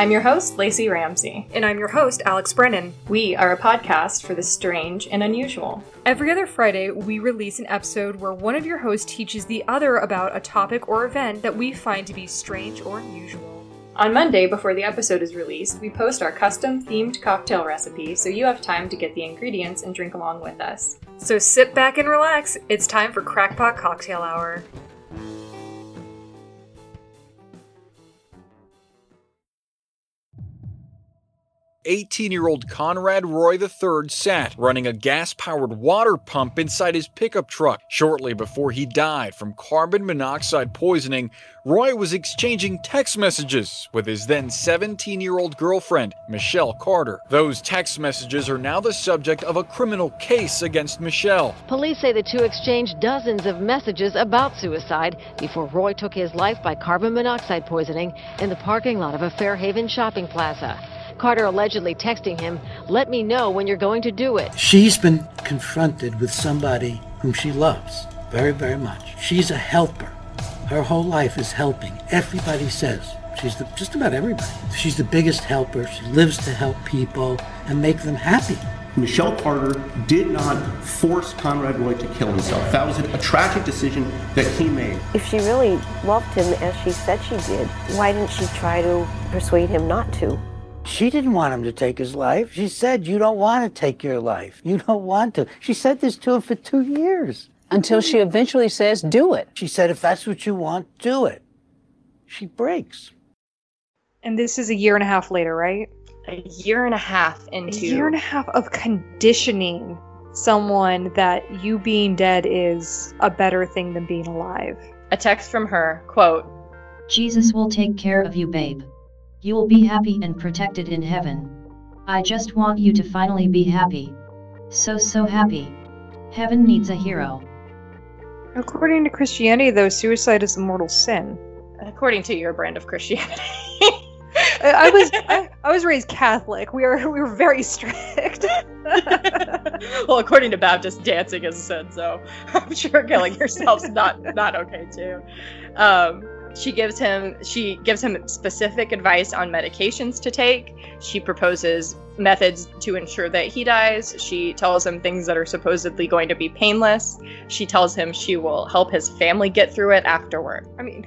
I'm your host, Lacey Ramsey. And I'm your host, Alex Brennan. We are a podcast for the strange and unusual. Every other Friday, we release an episode where one of your hosts teaches the other about a topic or event that we find to be strange or unusual. On Monday, before the episode is released, we post our custom themed cocktail recipe so you have time to get the ingredients and drink along with us. So sit back and relax. It's time for Crackpot Cocktail Hour. 18 year old Conrad Roy III sat running a gas powered water pump inside his pickup truck. Shortly before he died from carbon monoxide poisoning, Roy was exchanging text messages with his then 17 year old girlfriend, Michelle Carter. Those text messages are now the subject of a criminal case against Michelle. Police say the two exchanged dozens of messages about suicide before Roy took his life by carbon monoxide poisoning in the parking lot of a Fairhaven shopping plaza. Carter allegedly texting him, Let me know when you're going to do it. She's been confronted with somebody whom she loves very, very much. She's a helper. Her whole life is helping. Everybody says she's the, just about everybody. She's the biggest helper. She lives to help people and make them happy. Michelle Carter did not force Conrad Roy to kill himself. That was a, a, tragic decision that he made. If she really loved him as she said she did, why didn't she try to persuade him not to? She didn't want him to take his life. She said, You don't want to take your life. You don't want to. She said this to him for two years. Until she eventually says, Do it. She said, If that's what you want, do it. She breaks. And this is a year and a half later, right? A year and a half into. A year and a half of conditioning someone that you being dead is a better thing than being alive. A text from her, quote, Jesus will take care of you, babe. You will be happy and protected in heaven. I just want you to finally be happy. So, so happy. Heaven needs a hero. According to Christianity, though, suicide is a mortal sin. According to your brand of Christianity. I was I, I, was raised Catholic. We were we were very strict. well, according to Baptist, dancing is a sin, so I'm sure killing yourself's not not okay too. Um, she gives him she gives him specific advice on medications to take. She proposes methods to ensure that he dies. She tells him things that are supposedly going to be painless. She tells him she will help his family get through it afterward. I mean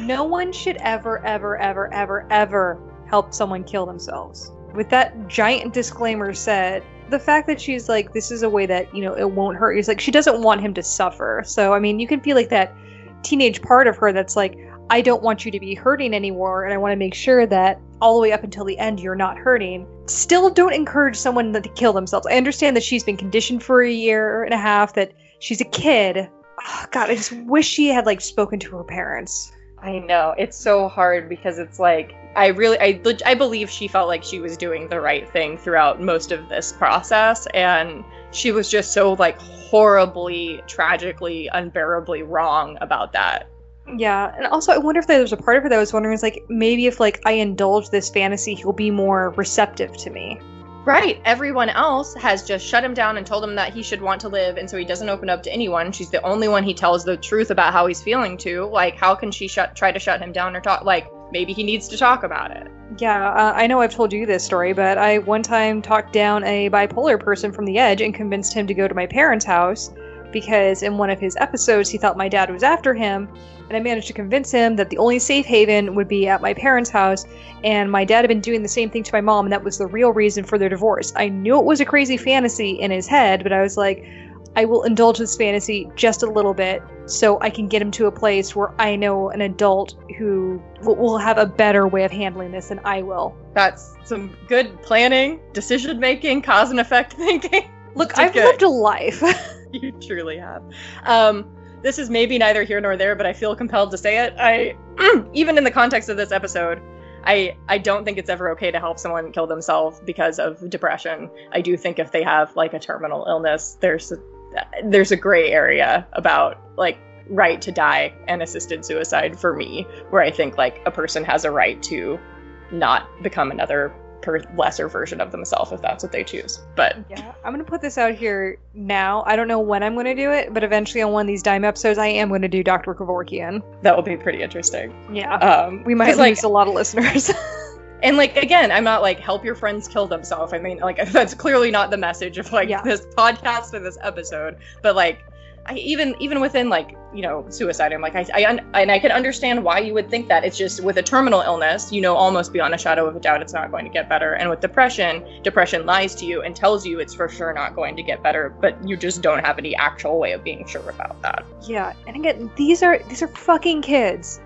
no one should ever ever ever ever ever help someone kill themselves. With that giant disclaimer said the fact that she's like this is a way that you know it won't hurt you. Is like she doesn't want him to suffer. So i mean you can feel like that teenage part of her that's like, I don't want you to be hurting anymore, and I want to make sure that all the way up until the end you're not hurting. Still, don't encourage someone to kill themselves. I understand that she's been conditioned for a year and a half, that she's a kid. Oh, God, I just wish she had like spoken to her parents. I know it's so hard because it's like I really I I believe she felt like she was doing the right thing throughout most of this process and she was just so like horribly tragically unbearably wrong about that. Yeah, and also I wonder if there was a part of her that was wondering is like maybe if like I indulge this fantasy he'll be more receptive to me. Right. Everyone else has just shut him down and told him that he should want to live, and so he doesn't open up to anyone. She's the only one he tells the truth about how he's feeling to. Like, how can she shut try to shut him down or talk? Like, maybe he needs to talk about it. Yeah, uh, I know I've told you this story, but I one time talked down a bipolar person from the edge and convinced him to go to my parents' house because in one of his episodes he thought my dad was after him and I managed to convince him that the only safe haven would be at my parents' house, and my dad had been doing the same thing to my mom, and that was the real reason for their divorce. I knew it was a crazy fantasy in his head, but I was like, I will indulge this fantasy just a little bit so I can get him to a place where I know an adult who will have a better way of handling this than I will. That's some good planning, decision making, cause and effect thinking. Look, I've good. lived a life. you truly have. Um, this is maybe neither here nor there, but I feel compelled to say it. I, even in the context of this episode, I I don't think it's ever okay to help someone kill themselves because of depression. I do think if they have like a terminal illness, there's a, there's a gray area about like right to die and assisted suicide for me, where I think like a person has a right to not become another per- lesser version of themselves if that's what they choose. But yeah, I'm gonna put this out here now. I don't know when I'm gonna do it, but eventually on one of these dime episodes, I am gonna do Dr. Kevorkian That will be pretty interesting. Yeah, um, we might lose like, a lot of listeners. and like again i'm not like help your friends kill themselves. I mean like that's clearly not the message of like Yeah. this podcast or this episode. But like I even even within like you know suicide i'm like I, I un- and i can understand why you would think that. It's just with a terminal illness you know almost beyond a shadow of a doubt it's not going to get better. And with depression depression lies to you and tells you it's for sure not going to get better but you just don't have any actual way of being sure about that. Yeah, and again, these are these are fucking kids.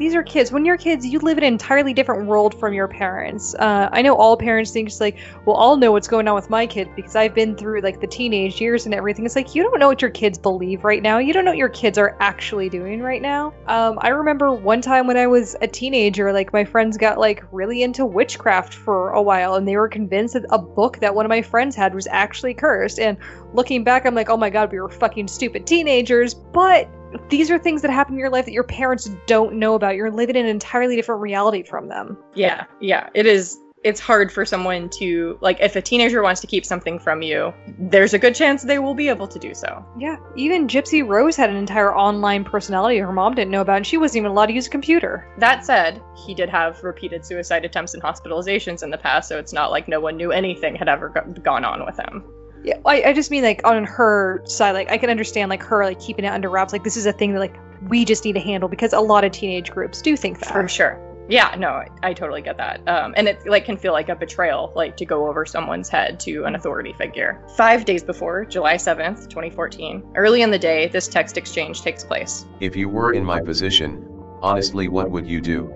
These are kids. When you're kids, you live in an entirely different world from your parents. Uh, I know all parents think it's like, well, I'll know what's going on with my kids because I've been through like the teenage years and everything. It's like you don't know what your kids believe right now. You don't know what your kids are actually doing right now. Um, I remember one time when I was a teenager, like my friends got like really into witchcraft for a while, and they were convinced that a book that one of my friends had was actually cursed. And looking back, I'm like, oh my god, we were fucking stupid teenagers. But these are things that happen in your life that your parents don't know about. You're living in an entirely different reality from them. Yeah, yeah. It is it's hard for someone to like if a teenager wants to keep something from you, there's a good chance they will be able to do so. Yeah, even Gypsy Rose had an entire online personality her mom didn't know about, and she wasn't even allowed to use a computer. That said, he did have repeated suicide attempts and hospitalizations in the past, so it's not like no one knew anything had ever go- gone on with him. Yeah, I, I just mean like on her side, like I can understand like her like keeping it under wraps. Like this is a thing that like we just need to handle because a lot of teenage groups do think that. For sure. Yeah, no, I, I totally get that. Um, and it like can feel like a betrayal, like to go over someone's head to an authority figure. Five days before, July 7th, 2014, early in the day, this text exchange takes place. If you were in my position, honestly, what would you do?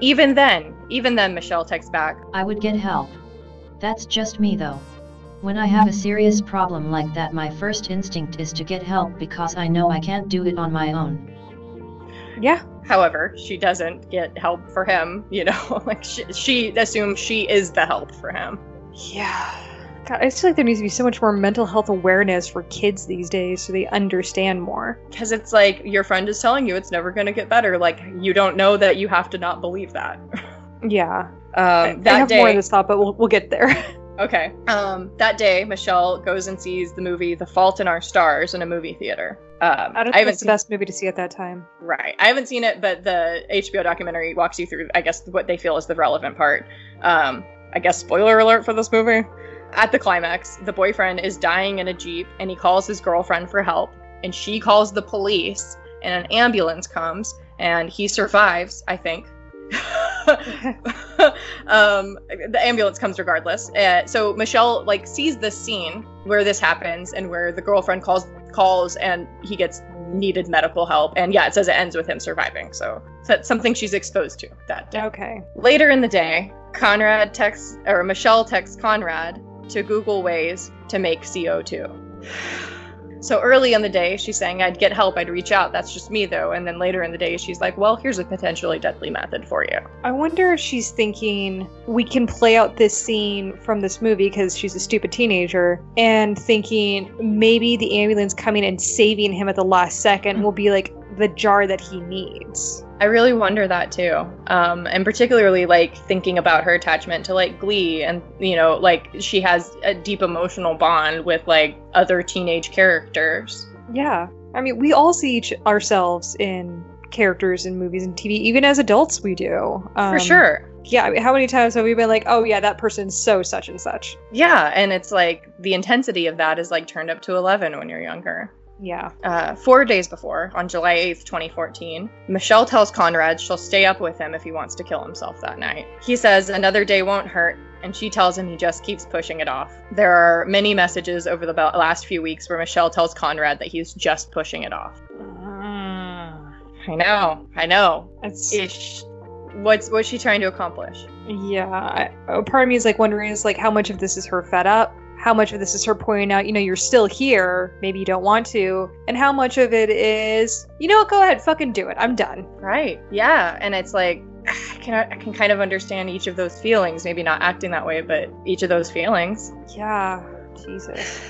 Even then, even then, Michelle texts back, I would get help. That's just me though. When I have a serious problem like that, my first instinct is to get help because I know I can't do it on my own. Yeah. However, she doesn't get help for him, you know, like she, she assumes she is the help for him. Yeah. God, I just feel like there needs to be so much more mental health awareness for kids these days so they understand more. Because it's like your friend is telling you it's never going to get better. Like, you don't know that you have to not believe that. Yeah. Um, I that have day, more of this thought, but we'll, we'll get there. Okay. Um, that day, Michelle goes and sees the movie The Fault in Our Stars in a movie theater. Um, I don't think haven't it's the best movie to see at that time. Right. I haven't seen it, but the HBO documentary walks you through, I guess, what they feel is the relevant part. Um, I guess, spoiler alert for this movie. At the climax, the boyfriend is dying in a Jeep and he calls his girlfriend for help. And she calls the police, and an ambulance comes, and he survives, I think. um, the ambulance comes regardless. Uh, so Michelle like sees this scene where this happens and where the girlfriend calls calls and he gets needed medical help. And yeah, it says it ends with him surviving. So that's something she's exposed to that day. Okay. Later in the day, Conrad texts or Michelle texts Conrad to Google ways to make CO2. So early in the day, she's saying, I'd get help, I'd reach out. That's just me, though. And then later in the day, she's like, Well, here's a potentially deadly method for you. I wonder if she's thinking we can play out this scene from this movie because she's a stupid teenager and thinking maybe the ambulance coming and saving him at the last second will be like the jar that he needs. I really wonder that too. Um, and particularly like thinking about her attachment to like Glee and, you know, like she has a deep emotional bond with like other teenage characters. Yeah. I mean, we all see each ourselves in characters in movies and TV. Even as adults, we do. Um, For sure. Yeah. I mean, how many times have we been like, oh, yeah, that person's so such and such? Yeah. And it's like the intensity of that is like turned up to 11 when you're younger. Yeah. Uh, four days before, on July 8th, 2014, Michelle tells Conrad she'll stay up with him if he wants to kill himself that night. He says another day won't hurt, and she tells him he just keeps pushing it off. There are many messages over the last few weeks where Michelle tells Conrad that he's just pushing it off. I know, I know. It's Ish. What's what's she trying to accomplish? Yeah, I, a part of me is like wondering is like how much of this is her fed up, how much of this is her pointing out, you know, you're still here, maybe you don't want to, and how much of it is, you know, what, go ahead, fucking do it, I'm done. Right. Yeah, and it's like I can I can kind of understand each of those feelings. Maybe not acting that way, but each of those feelings. Yeah, Jesus.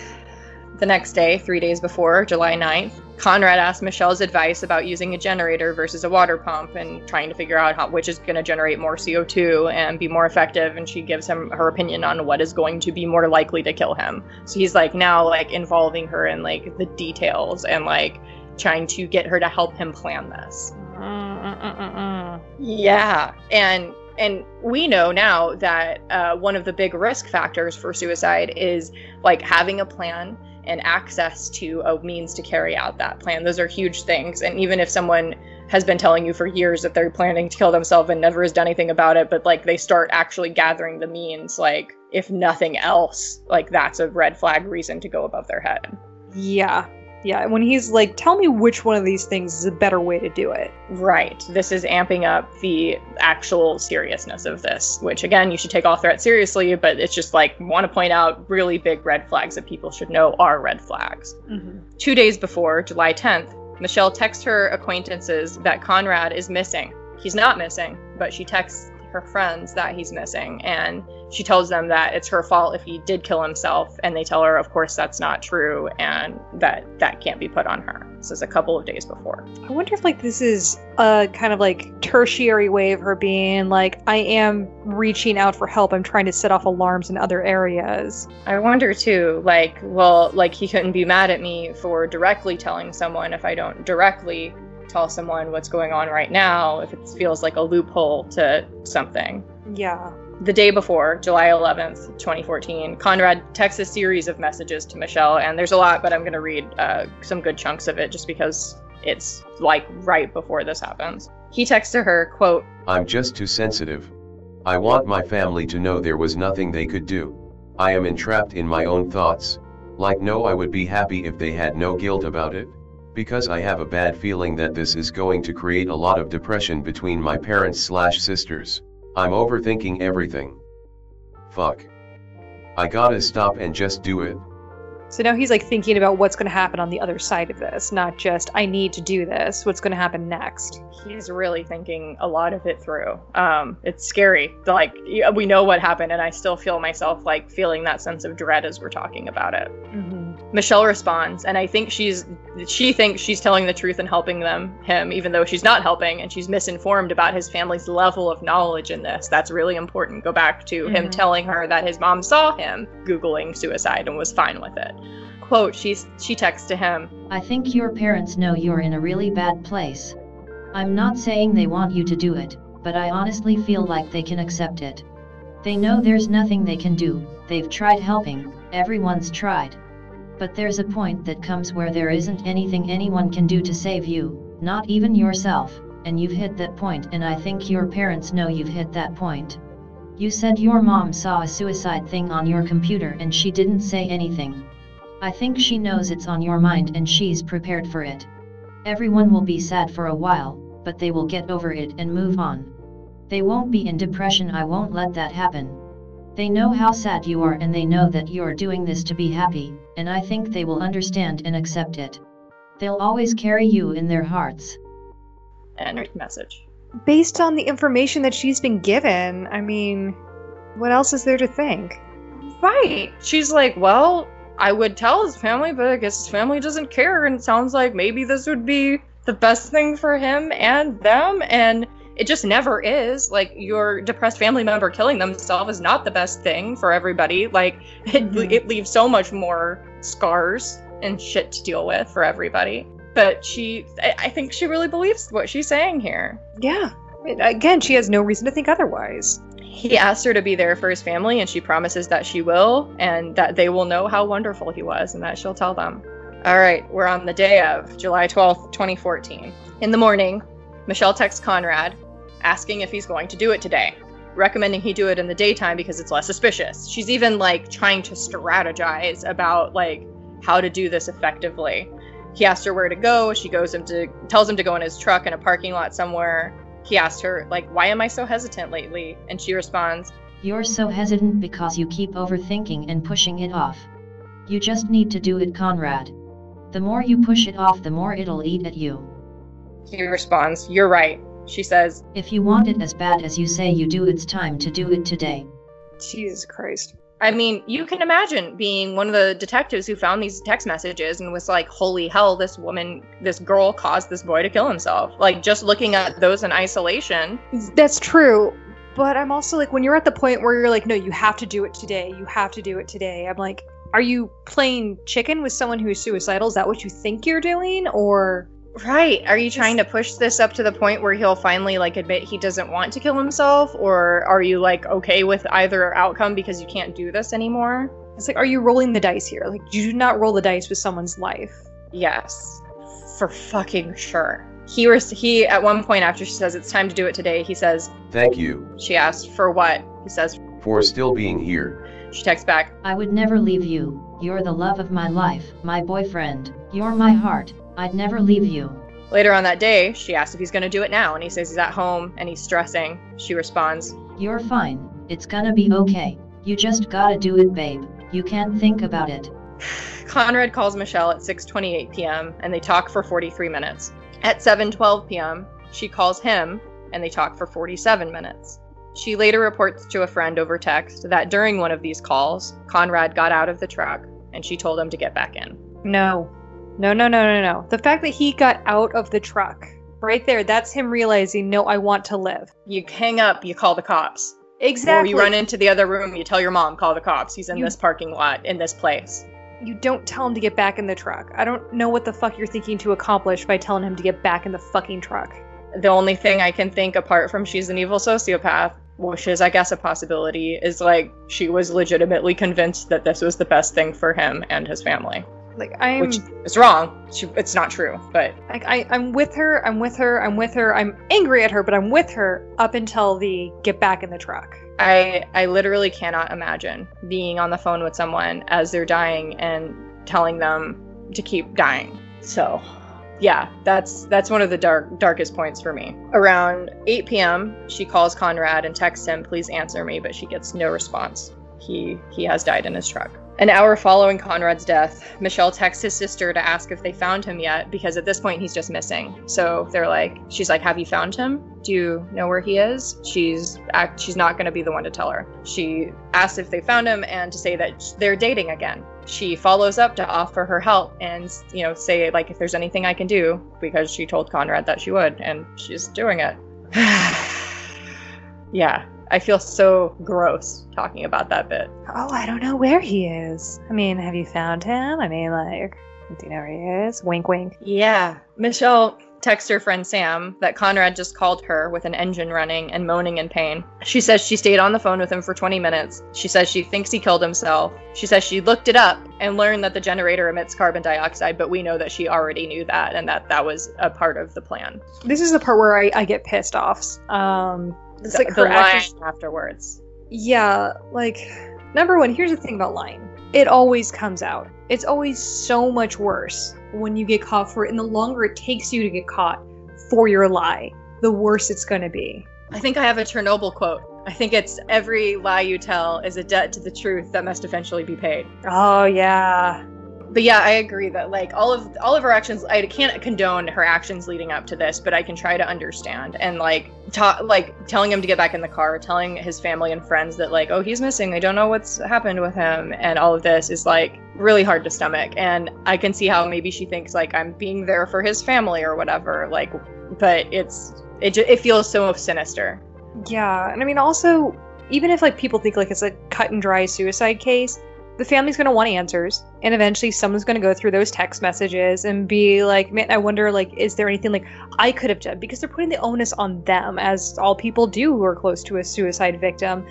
The next day, three days before, July 9th, Conrad asks Michelle's advice about using a generator versus a water pump and trying to figure out how, which is going to generate more CO2 and be more effective. And she gives him her opinion on what is going to be more likely to kill him. So he's like now like involving her in like the details and like trying to get her to help him plan this. Mm-mm-mm-mm. Yeah, and and we know now that uh, one of the big risk factors for suicide is like having a plan and access to a means to carry out that plan. Those are huge things. And even if someone has been telling you for years that they're planning to kill themselves and never has done anything about it, but like they start actually gathering the means, like if nothing else, like that's a red flag reason to go above their head. Yeah. Yeah, when he's like, tell me which one of these things is a better way to do it. Right. This is amping up the actual seriousness of this, which again, you should take all threats seriously, but it's just like, want to point out really big red flags that people should know are red flags. Mm-hmm. Two days before, July 10th, Michelle texts her acquaintances that Conrad is missing. He's not missing, but she texts her friends that he's missing and she tells them that it's her fault if he did kill himself and they tell her of course that's not true and that that can't be put on her this is a couple of days before I wonder if like this is a kind of like tertiary way of her being like I am reaching out for help. I'm trying to set off alarms in other areas. i wonder too like well like he couldn't be mad at me for directly telling someone if i don't directly tell someone what's going on right now if it feels like a loophole to something Yeah. the day before, July 11th, 2014, Conrad texts a series of messages to Michelle, and there's a lot, but I'm going to read uh, some good chunks of it just because it's like right before this happens. He texts to her, quote, I'm just too sensitive. I want my family to know there was nothing they could do. I am entrapped in my own thoughts. Like, no, I would be happy if they had no guilt about it. Because I have a bad feeling that this is going to create a lot of depression between my parents slash sisters. I'm overthinking everything. Fuck. I gotta stop and just do it. So now he's like thinking about what's going to happen on the other side of this, not just I need to do this. What's going to happen next? he's really thinking a lot of it through. Um, it's scary. Like, we know what happened, and I still feel myself like feeling that sense of dread as we're talking about it. Mm-hmm. Michelle responds, and I think she's she thinks she's telling the truth and helping them him, even though she's not helping, and she's misinformed about his family's level of knowledge in this. That's really important. Go back to him Mhm. telling her that his mom saw him googling suicide and was fine with it. Quote: She's she texts to him, I think your parents know you're in a really bad place. I'm not saying they want you to do it, but I honestly feel like they can accept it. They know there's nothing they can do, they've tried helping, everyone's tried. But there's a point that comes where there isn't anything anyone can do to save you, not even yourself, and you've hit that point and I think your parents know you've hit that point. You said your mom saw a suicide thing on your computer and she didn't say anything. I think she knows it's on your mind and she's prepared for it. Everyone will be sad for a while, but they will get over it and move on. They won't be in depression, I won't let that happen. They know how sad you are and they know that you're doing this to be happy, and I think they will understand and accept it. They'll always carry you in their hearts. end message. Based on the information that she's been given, I mean, what else is there to think? Right. She's like, well, I would tell his family, but I guess his family doesn't care. And it sounds like maybe this would be the best thing for him and them. And it just never is. Like, your depressed family member killing themselves is not the best thing for everybody. Like, it, Mhm. it leaves so much more scars and shit to deal with for everybody. But she, I, I think she really believes what she's saying here. Yeah. Again, she has no reason to think otherwise. He asks her to be there for his family, and she promises that she will, and that they will know how wonderful he was, and that she'll tell them. All right, we're on the day of July 12th, 2014. In the morning, Michelle texts Conrad asking if he's going to do it today, recommending he do it in the daytime because it's less suspicious. She's even like trying to strategize about like how to do this effectively. He asks her where to go. She goes him to tells him to go in his truck in a parking lot somewhere. He asked her like, "Why am I so hesitant lately?" And she responds, You're so hesitant because you keep overthinking and pushing it off. You just need to do it, Conrad. The more you push it off, the more it'll eat at you. He responds, You're right. She says, If you want it as bad as you say you do, it's time to do it today. Jesus Christ. I mean, you can imagine being one of the detectives who found these text messages and was like, Holy hell, this woman, this girl caused this boy to kill himself. Like, just looking at those in isolation. That's true. But I'm also like, when you're at the point where you're like, no, you have to do it today. You have to do it today. I'm like, are you playing chicken with someone who's suicidal? Is that what you think you're doing? Or Right. Are you trying to push this up to the point where he'll finally like admit he doesn't want to kill himself or are you like okay with either outcome because you can't do this anymore? It's like, are you rolling the dice here? Like, you do not roll the dice with someone's life. Yes. For fucking sure. He was he at one point after she says it's time to do it today, he says, Thank you she asks, for what? He says for still being here. she texts back, I would never leave you. You're the love of my life, my boyfriend. You're my heart. I'd never leave you. Later on that day, she asks if he's going to do it now, and he says he's at home and he's stressing. She responds, You're fine. It's gonna be okay. You just gotta do it, babe. You can't think about it. Conrad calls Michelle at 6:28 p.m. and they talk for 43 minutes. At 7:12 p.m., she calls him and they talk for 47 minutes. She later reports to a friend over text that during one of these calls, Conrad got out of the truck and she told him to get back in. No. No, no, no, no, no. The fact that he got out of the truck, right there, that's him realizing, no, I want to live. You hang up, you call the cops. Exactly. Or you run into the other room, you tell your mom, call the cops. He's in You- this parking lot in this place. You don't tell him to get back in the truck. I don't know what the fuck you're thinking to accomplish by telling him to get back in the fucking truck. The only thing I can think apart from she's an evil sociopath, which is I guess a possibility, is like she was legitimately convinced that this was the best thing for him and his family. Like I'm Which is wrong. She, it's not true, but like I, I'm with her, I'm with her, I'm with her, I'm angry at her, but I'm with her up until the get back in the truck. I I literally cannot imagine being on the phone with someone as they're dying and telling them to keep dying. So, yeah, that's that's one of the dark darkest points for me. Around 8 p.m., she calls Conrad and texts him, "Please answer me," but she gets no response. He he has died in his truck. An hour following Conrad's death, Michelle texts his sister to ask if they found him yet because at this point he's just missing. So they're like, she's like, "Have you found him? Do you know where he is?" She's act she's not going to be the one to tell her. She asks if they found him and to say that they're dating again. She follows up to offer her help and you know say like if there's anything I can do because she told Conrad that she would and she's doing it. yeah, I feel so gross talking about that bit. Oh, I don't know where he is. I mean, have you found him? I mean, like, do you know where he is? Wink, wink. Yeah. Michelle texts her friend Sam that Conrad just called her with an engine running and moaning in pain. She says she stayed on the phone with him for 20 minutes. She says she thinks he killed himself. She says she looked it up and learned that the generator emits carbon dioxide, but we know that she already knew that and that that was a part of the plan. This is the part where I, I get pissed off. Um, it's like the her actions- afterwards. Yeah, like number one, here's the thing about lying. It always comes out. It's always so much worse when you get caught for it, and the longer it takes you to get caught for your lie, the worse it's gonna be. I think I have a Chernobyl quote. I think it's every lie you tell is a debt to the truth that must eventually be paid. Oh yeah. But yeah, I agree that like all of all of her actions, I can't condone her actions leading up to this, but I can try to understand and like ta- like telling him to get back in the car, telling his family and friends that like oh he's missing, I don't know what's happened with him, and all of this is like really hard to stomach. And I can see how maybe she thinks like I'm being there for his family or whatever, like, but it's it ju- it feels so sinister. Yeah, and I mean also, even if like people think like it's a cut and dry suicide case, the family's gonna want answers, and eventually someone's gonna go through those text messages and be like, "Man, I wonder like, is there anything like I could have done?" Because they're putting the onus on them, as all people do who are close to a suicide victim.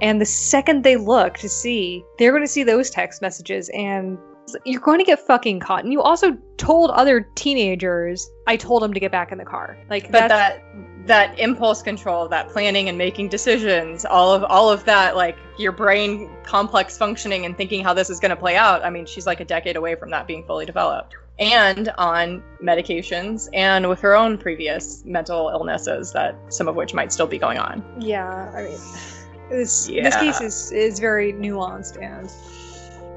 And the second they look to see, they're going to see those text messages, and you're going to get fucking caught. And you also told other teenagers, "I told them to get back in the car." Like, but that that impulse control that planning and making decisions all of all of that like your brain complex functioning and thinking how this is going to play out i mean she's like a decade away from that being fully developed and on medications and with her own previous mental illnesses that some of which might still be going on Yeah, I mean, this this case is is very nuanced and,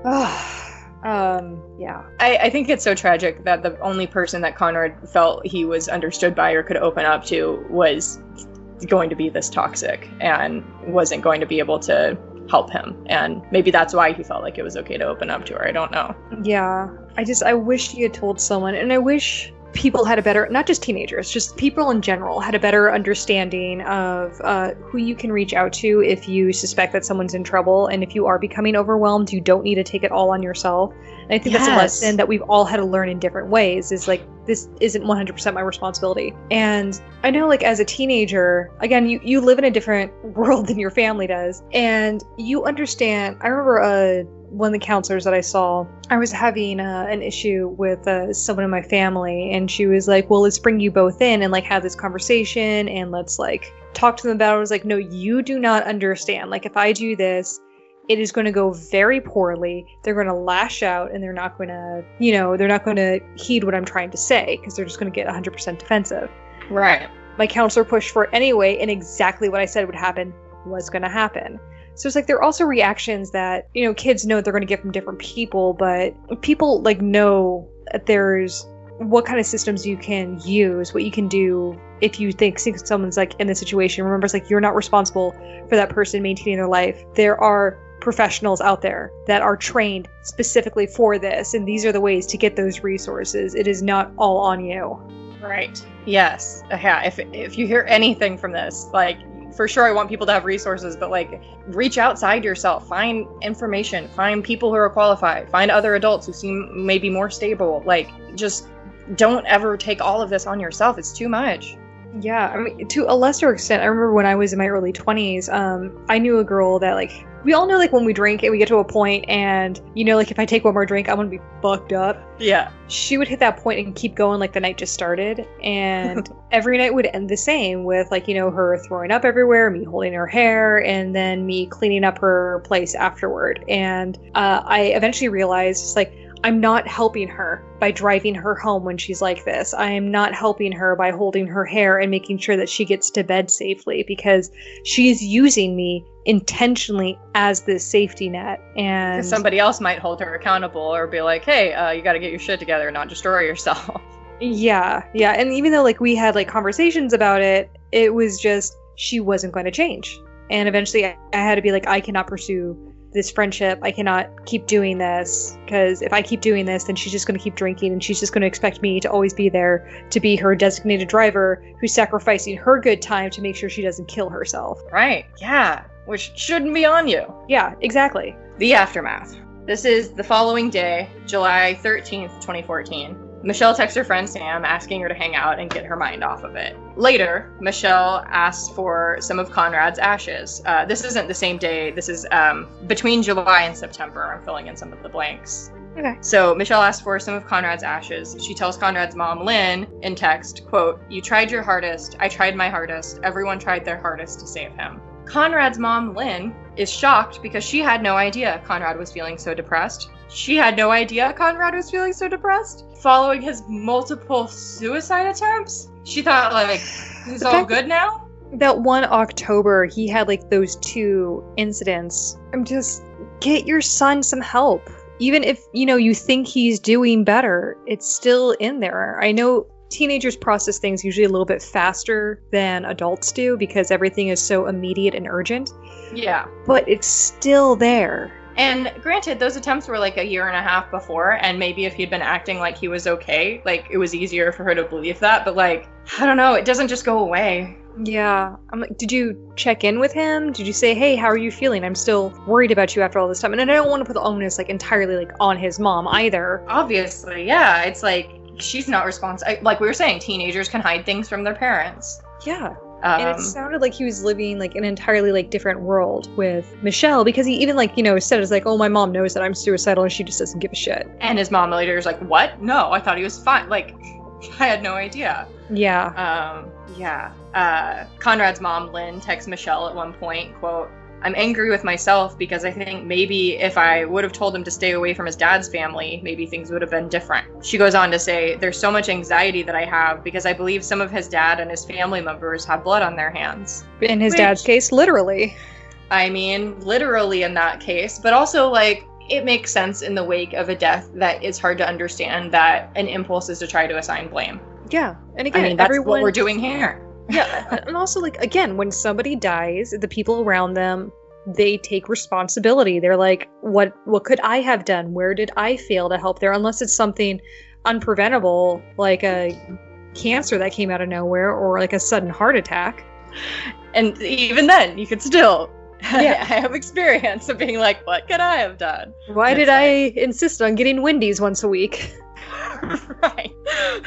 um, yeah, I, I think it's so tragic that the only person that Conrad felt he was understood by or could open up to was going to be this toxic and wasn't going to be able to help him. And maybe that's why he felt like it was okay to open up to her. I don't know. yeah. I just I wish he had told someone, and I wish people had a better not just teenagers, just people in general had a better understanding of uh, who you can reach out to if you suspect that someone's in trouble, and if you are becoming overwhelmed, you don't need to take it all on yourself. And I think that's a lesson that we've all had to learn in different ways. Is like this isn't 100% my responsibility. And I know, like, as a teenager, again, you, you live in a different world than your family does. And you understand. I remember uh, one of the counselors that I saw, I was having uh, an issue with uh, someone in my family, and she was like, "Well, let's bring you both in and like have this conversation, and let's like talk to them about." it. I was like, "No, you do not understand. Like, if I do this, it is going to go very poorly. They're going to lash out, and they're not going to, you know, they're not going to heed what I'm trying to say because they're just going to get 100% defensive." Right. My counselor pushed for it anyway, and exactly what I said would happen was going to happen. So it's like there are also reactions that, you know, kids know they're going to get from different people, but people like know that there's what kind of systems you can use, what you can do if you think someone's like in the situation. Remember, it's like you're not responsible for that person maintaining their life. There are professionals out there that are trained specifically for this, and these are the ways to get those resources. It is not all on you. Right. Yes. Yeah. If if you hear anything from this, like for sure I want people to have resources, but like reach outside yourself, find information, find people who are qualified, find other adults who seem maybe more stable. Like just don't ever take all of this on yourself. It's too much. Yeah, I mean, to a lesser extent, I remember when I was in my early 20s, um, I knew a girl that, like, we all know, like, when we drink and we get to a point and, you know, like, if I take one more drink, I'm gonna be fucked up. Yeah. She would hit that point and keep going like the night just started. And every night would end the same with, like, you know, her throwing up everywhere, me holding her hair, and then me cleaning up her place afterward. And uh, I eventually realized, it's like, I'm not helping her by driving her home when she's like this. I am not helping her by holding her hair and making sure that she gets to bed safely because she's using me intentionally as this safety net. And somebody else might hold her accountable or be like, "Hey, uh, you got to get your shit together, and not destroy yourself." Yeah, yeah. And even though like we had like conversations about it, it was just she wasn't going to change. And eventually, I, I had to be like, I cannot pursue this friendship. I cannot keep doing this because if I keep doing this, then she's just going to keep drinking and she's just going to expect me to always be there to be her designated driver who's sacrificing her good time to make sure she doesn't kill herself. Right. Yeah. Which shouldn't be on you. Yeah, exactly. The aftermath. This is the following day, July 13th, 2014. Michelle texts her friend Sam asking her to hang out and get her mind off of it. Later, Michelle asks for some of Conrad's ashes. Uh, this isn't the same day, this is um, between July and September. I'm filling in some of the blanks. Okay. So Michelle asks for some of Conrad's ashes. She tells Conrad's mom, Lynn, in text, quote, You tried your hardest. I tried my hardest. Everyone tried their hardest to save him. Conrad's mom, Lynn, is shocked because she had no idea Conrad was feeling so depressed. She had no idea Conrad was feeling so depressed. Following his multiple suicide attempts, she thought, like, he's all good now? That one October, he had like those two incidents. I'm just, get your son some help. Even if, you know, you think he's doing better, it's still in there. I know teenagers process things usually a little bit faster than adults do because everything is so immediate and urgent. Yeah. But it's still there. And granted, those attempts were like a year and a half before, and maybe if he'd been acting like he was okay, like it was easier for her to believe that. But like, I don't know, it doesn't just go away. Yeah. I'm like, did you check in with him? Did you say, hey, how are you feeling? I'm still worried about you after all this time. And I don't want to put the onus like entirely like on his mom either. Obviously, yeah. It's like she's not responsible. Like we were saying, teenagers can hide things from their parents. Yeah. Um, and it sounded like he was living like an entirely like different world with Michelle because he even like you know said it's like oh my mom knows that I'm suicidal and she just doesn't give a shit. and his mom later is like, "What? No, I thought he was fine." Like, I had no idea. Yeah. Um, yeah. Uh, Conrad's mom, Lynn, texts Michelle at one point, quote, I'm angry with myself because I think maybe if I would have told him to stay away from his dad's family, maybe things would have been different. She goes on to say, There's so much anxiety that I have because I believe some of his dad and his family members have blood on their hands. In his Which- dad's case, literally. I mean, literally in that case, but also like it makes sense in the wake of a death that it's hard to understand that an impulse is to try to assign blame. Yeah. And again, I mean, that's everyone what we're doing here. Yeah, and also like again, when somebody dies, the people around them they take responsibility. They're like, what what could I have done? Where did I fail to help there? Unless it's something unpreventable like a cancer that came out of nowhere or like a sudden heart attack. And even then, you could still Yeah. I have experience of being like, what could I have done? Why did I insist on getting Wendy's once a week? right.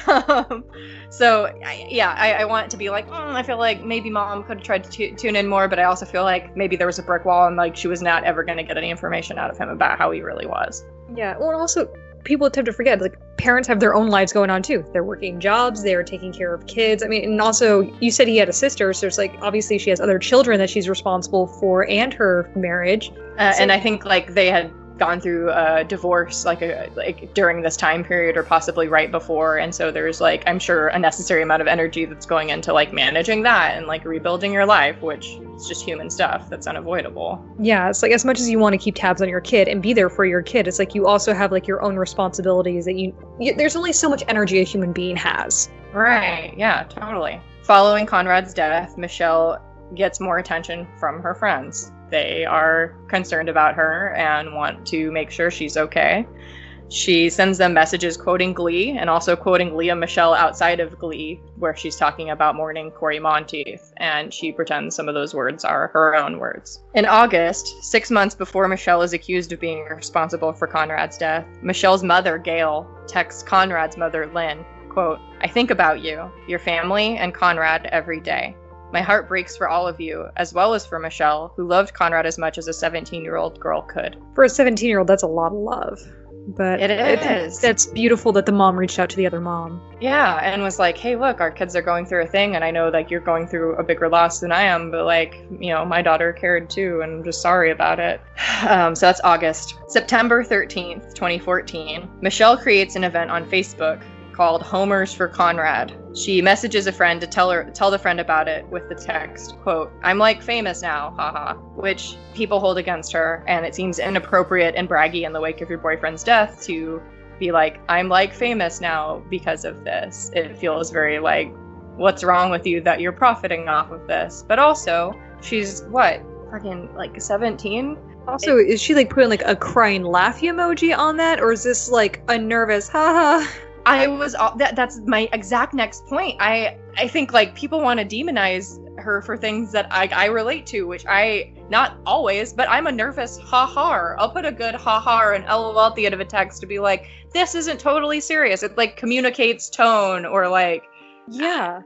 um, so I, yeah, I, I want it to be like, mm, I feel like maybe mom could have tried to tu- tune in more, but I also feel like maybe there was a brick wall and like she was not ever going to get any information out of him about how he really was. Yeah. Well, and also people tend to forget like parents have their own lives going on too. They're working jobs, they're taking care of kids. I mean, and also you said he had a sister, so it's like obviously she has other children that she's responsible for and her marriage. Uh, So- and I think like they had gone through a divorce like a, like during this time period or possibly right before and so there's like i'm sure a necessary amount of energy that's going into like managing that and like rebuilding your life which is just human stuff that's unavoidable. Yeah, it's like as much as you want to keep tabs on your kid and be there for your kid, it's like you also have like your own responsibilities that you, you there's only so much energy a human being has. right yeah totally. Following conrad's death michelle gets more attention from her friends they are concerned about her and want to make sure she's okay She sends them messages quoting Glee and also quoting Lea Michele outside of Glee, where she's talking about mourning Cory Monteith, and she pretends some of those words are her own words. In August, six months before Michelle is accused of being responsible for Conrad's death, Michelle's mother, Gail, texts Conrad's mother, Lynn, quote, I think about you, your family, and Conrad every day. My heart breaks for all of you, as well as for Michelle, who loved Conrad as much as a 17 year old girl could. For a 17 year old, that's a lot of love. But It is. That's beautiful that the mom reached out to the other mom. Yeah, and was like, hey, look, our kids are going through a thing, and I know like you're going through a bigger loss than I am, but like, you know, my daughter cared too, and I'm just sorry about it. Um, so that's August. September 13th, 2014, Michelle creates an event on Facebook called Homers for Conrad. She messages a friend to tell her tell the friend about it with the text, quote, I'm like famous now, haha, which people hold against her, and it seems inappropriate and braggy in the wake of your boyfriend's death to be like, I'm like famous now because of this. It feels very like, what's wrong with you that you're profiting off of this? But also, she's what, fucking like 17? Also, is she like putting like a crying laughy emoji on that, or is this like a nervous haha? I was all- that that's my exact next point. I I think like people want to demonize her for things that I I relate to, which I not always, but I'm a nervous ha ha. I'll put a good ha ha and lol at the end of a text to be like, this isn't totally serious. It like communicates tone or like Yeah.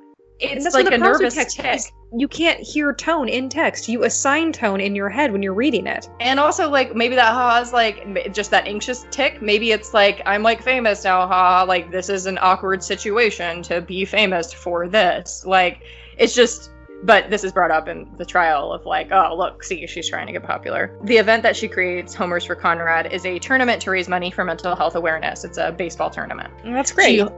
It's like a nervous text tick. You can't hear tone in text. You assign tone in your head when you're reading it. And also, like, maybe that ha is like just that anxious tick. Maybe it's like, I'm like famous now, ha. Like, this is an awkward situation to be famous for this. Like, it's just. But this is brought up in the trial of like, oh, look, see, she's trying to get popular. The event that she creates, Homers for Conrad, is a tournament to raise money for mental health awareness. It's a baseball tournament. That's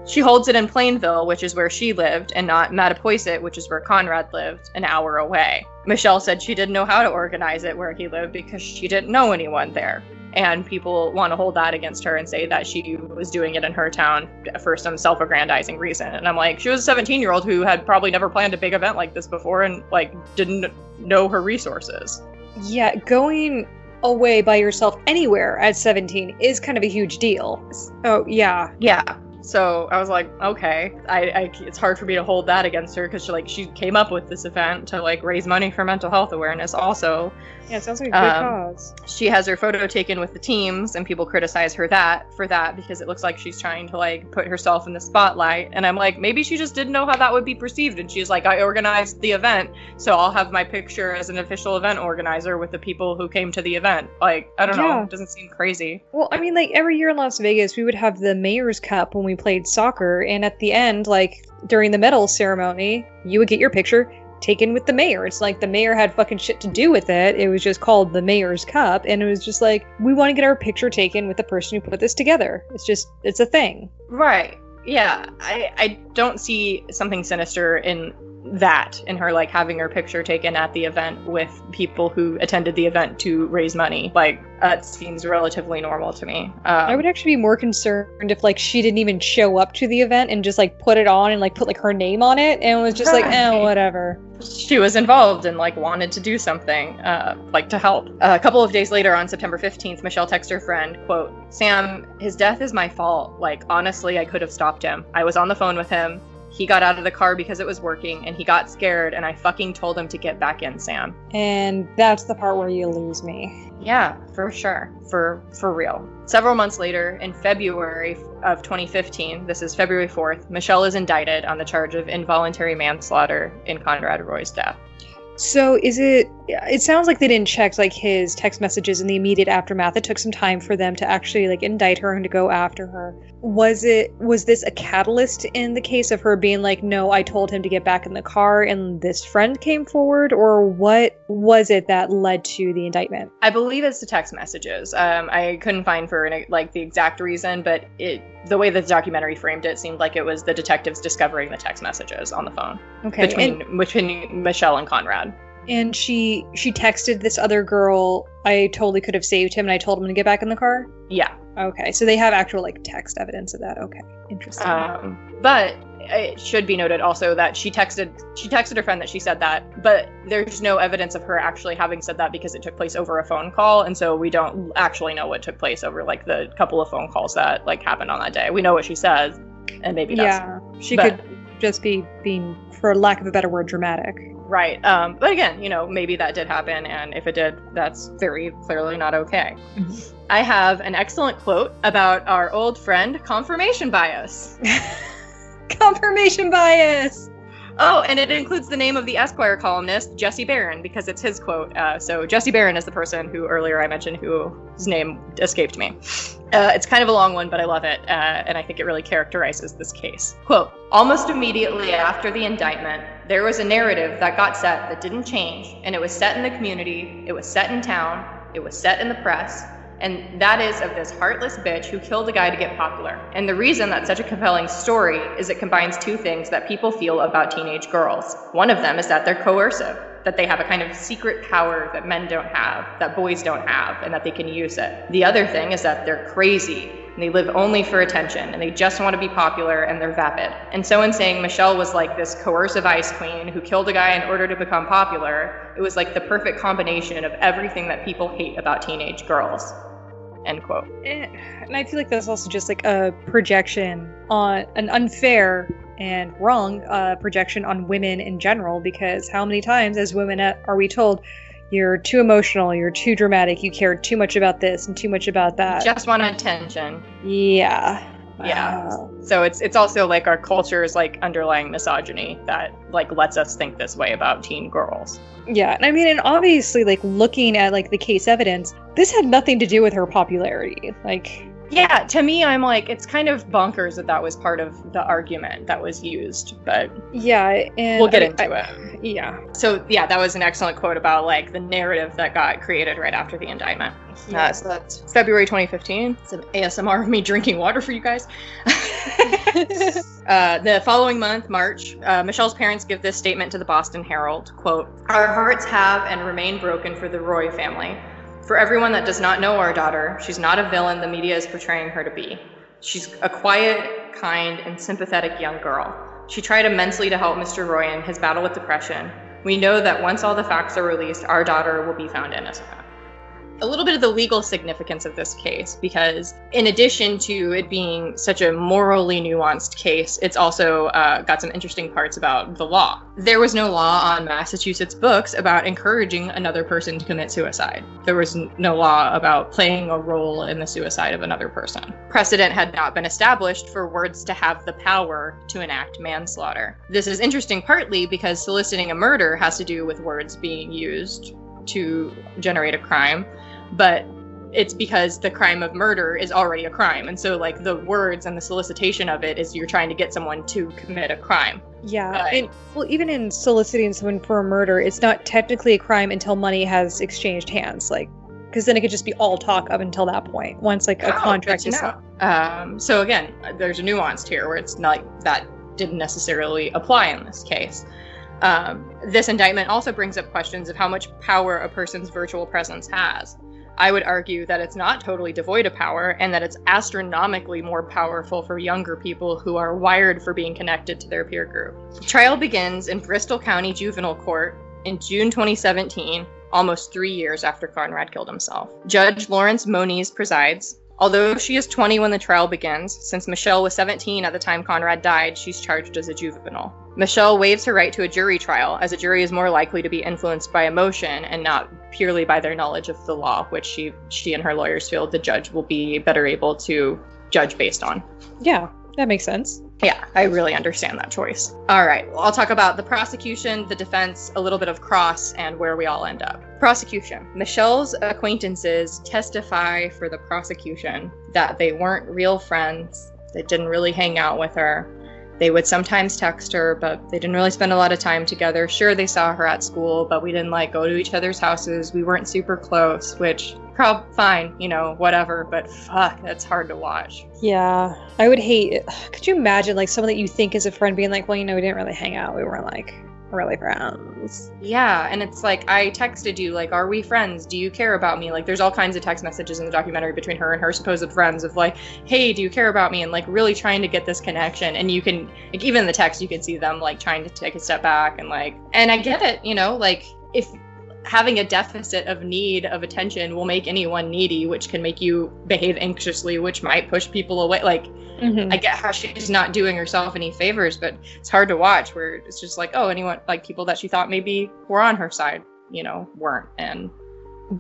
She, she holds it in Plainville, which is where she lived, and not Mattapoisett, which is where Conrad lived, an hour away. Michelle said she didn't know how to organize it where he lived because she didn't know anyone there. And people want to hold that against her and say that she was doing it in her town for some self aggrandizing reason. And I'm like, she was a 17 year old who had probably never planned a big event like this before and, like, didn't know her resources. Yeah, going away by yourself anywhere at 17 is kind of a huge deal. Oh, yeah. Yeah. So I was like, okay, I, I it's hard for me to hold that against her because she like she came up with this event to like raise money for mental health awareness. Also, Yeah, it sounds like a good Um, cause. she has her photo taken with the teams, and people criticize her that for that because it looks like she's trying to like put herself in the spotlight. And I'm like, maybe she just didn't know how that would be perceived. And she's like, I organized the event, so I'll have my picture as an official event organizer with the people who came to the event. Like, I don't know, it doesn't seem crazy. Well, I mean, like every year in Las Vegas, we would have the Mayor's Cup when we played soccer, and at the end, like during the medal ceremony, you would get your picture taken with the mayor. It's like the mayor had fucking shit to do with it. It was just called the Mayor's Cup, and it was just like we want to get our picture taken with the person who put this together. It's just it's a thing. Right. Yeah. I I don't see something sinister in that in her like having her picture taken at the event with people who attended the event to raise money. Like that seems relatively normal to me. Um, I would actually be more concerned if like she didn't even show up to the event and just like put it on and like put like her name on it and was just like, eh, whatever. She was involved and like wanted to do something uh, like to help. A couple of days later on september 15th michelle texted her friend quote sam his death is my fault. Like honestly i could have stopped him. I was on the phone with him He got out of the car because it was working and he got scared and I fucking told him to get back in, Sam. And that's the part where you lose me. Yeah, for sure. For for real. Several months later, in February of 2015, this is February 4th, Michelle is indicted on the charge of involuntary manslaughter in Conrad Roy's death. So is it? It sounds like they didn't check like his text messages in the immediate aftermath. It took some time for them to actually like indict her and to go after her. Was it? Was this a catalyst in the case of her being like, "No, I told him to get back in the car," and this friend came forward, or what was it that led to the indictment? I believe it's the text messages. Um, I couldn't find for like the exact reason, but it the way the documentary framed it seemed like it was the detectives discovering the text messages on the phone Okay. between and, between Michelle and Conrad. and she she texted this other girl. I totally could have saved him, and I told him to get back in the car. Yeah. Okay, so they have actual like text evidence of that. Okay, interesting. Um, but it should be noted also that she texted she texted her friend that she said that, but there's no evidence of her actually having said that because it took place over a phone call, and so we don't actually know what took place over like the couple of phone calls that like happened on that day. We know what she says, and maybe that's yeah, she but- could just be being, for lack of a better word, dramatic. right. Um, but again, you know, maybe that did happen, and if it did, that's very clearly not okay. I have an excellent quote about our old friend confirmation bias. Confirmation bias. Oh, and it includes the name of the Esquire columnist, Jesse Barron, because it's his quote. Uh, so Jesse Barron is the person who earlier I mentioned whose name escaped me. Uh, it's kind of a long one, but I love it, uh, and I think it really characterizes this case. Quote Almost immediately after the indictment, there was a narrative that got set that didn't change, and it was set in the community, it was set in town, it was set in the press, and that is of this heartless bitch who killed a guy to get popular. And the reason that's such a compelling story is it combines two things that people feel about teenage girls. One of them is that they're coercive, that they have a kind of secret power that men don't have, that boys don't have, and that they can use it. The other thing is that they're crazy. And they live only for attention, and they just want to be popular, and they're vapid. And so, in saying Michelle was like this coercive ice queen who killed a guy in order to become popular, it was like the perfect combination of everything that people hate about teenage girls. End quote. Eh, And I feel like that's also just like a projection on an unfair and wrong uh, projection on women in general. Because how many times, as women, uh, are we told you're too emotional, you're too dramatic, you care too much about this and too much about that? Just want attention. yeah. Yeah. So it's it's also like our culture's like underlying misogyny that like lets us think this way about teen girls. Yeah, and I mean, and obviously, like looking at like the case evidence, this had nothing to do with her popularity. Like, Yeah, to me, I'm like, it's kind of bonkers that that was part of the argument that was used, but yeah, and we'll get I- into I- it. Yeah, So, yeah, that was an excellent quote about like the narrative that got created right after the indictment. Uh, so that's February 2015. Some ASMR of me drinking water for you guys. uh, the following month, March, uh, Michelle's parents give this statement to the Boston Herald: "Quote: Our hearts have and remain broken for the Roy family. For everyone that does not know our daughter, she's not a villain the media is portraying her to be. She's a quiet, kind, and sympathetic young girl. She tried immensely to help Mr. Roy in his battle with depression. We know that once all the facts are released, our daughter will be found innocent. A little bit of the legal significance of this case, because in addition to it being such a morally nuanced case, it's also uh, got some interesting parts about the law. There was no law on Massachusetts books about encouraging another person to commit suicide. There was no law about playing a role in the suicide of another person. Precedent had not been established for words to have the power to enact manslaughter. This is interesting partly because soliciting a murder has to do with words being used to generate a crime, but it's because the crime of murder is already a crime. And so, like, the words and the solicitation of it is you're trying to get someone to commit a crime. yeah, Right. and well, even in soliciting someone for a murder, it's not technically a crime until money has exchanged hands. Like, because then it could just be all talk up until that point. Once like a Oh, contract is know. Um, so again, there's a nuance here where it's not like that didn't necessarily apply in this case. Um, this indictment also brings up questions of how much power a person's virtual presence has. I would argue that it's not totally devoid of power and that it's astronomically more powerful for younger people who are wired for being connected to their peer group. Trial begins in Bristol County Juvenile Court in June 2017, almost three years after Conrad killed himself. Judge Lawrence Moniz presides. Although she is 20 when the trial begins, since Michelle was 17 at the time Conrad died, she's charged as a juvenile. Michelle waives her right to a jury trial, as a jury is more likely to be influenced by emotion and not purely by their knowledge of the law, which she she and her lawyers feel the judge will be better able to judge based on. Yeah, that makes sense. Yeah, I really understand that choice. All right, well, I'll talk about the prosecution, the defense, a little bit of cross, and where we all end up. Prosecution. Michelle's acquaintances testify for the prosecution that they weren't real friends, they didn't really hang out with her. They would sometimes text her, but they didn't really spend a lot of time together. Sure, they saw her at school, but we didn't like go to each other's houses. We weren't super close, which prob fine, you know, whatever, but fuck, that's hard to watch. Yeah, I would hate it. Could you imagine like someone that you think is a friend being like, well, you know, we didn't really hang out. We weren't like really friends. Yeah, and it's like I texted you like, "Are we friends? Do you care about me?" Like, there's all kinds of text messages in the documentary between her and her supposed friends of like, "Hey, do you care about me?" and like really trying to get this connection. And you can like even in the text you can see them like trying to take a step back and like, and I get it, you know, like if having a deficit of need of attention will make anyone needy, which can make you behave anxiously, which might push people away. Like, mm-hmm. I get how she's not doing herself any favors, but it's hard to watch where it's just like, oh, anyone, like people that she thought maybe were on her side, you know, weren't. And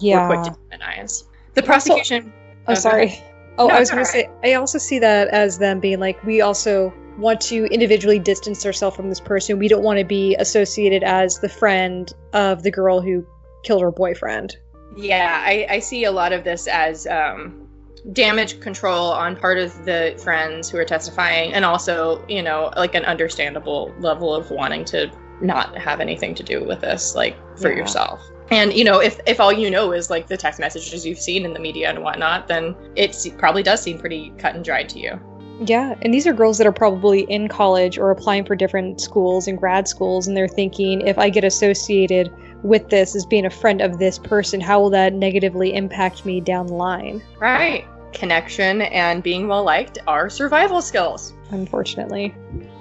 yeah. were quick to demonize. The prosecution. Also, oh, sorry. Oh, no, I was going to say, I also see that as them being like, we also want to individually distance ourselves from this person. We don't want to be associated as the friend of the girl who killed her boyfriend. Yeah, I, I see a lot of this as um, damage control on part of the friends who are testifying, and also, you know, like an understandable level of wanting to not have anything to do with this, like for yeah. yourself. And you know, if if all you know is like the text messages you've seen in the media and whatnot, then it probably does seem pretty cut and dried to you. Yeah, and these are girls that are probably in college or applying for different schools and grad schools, and they're thinking, if I get associated with this as being a friend of this person, how will that negatively impact me down the line? Right. Connection and being well liked are survival skills. Unfortunately.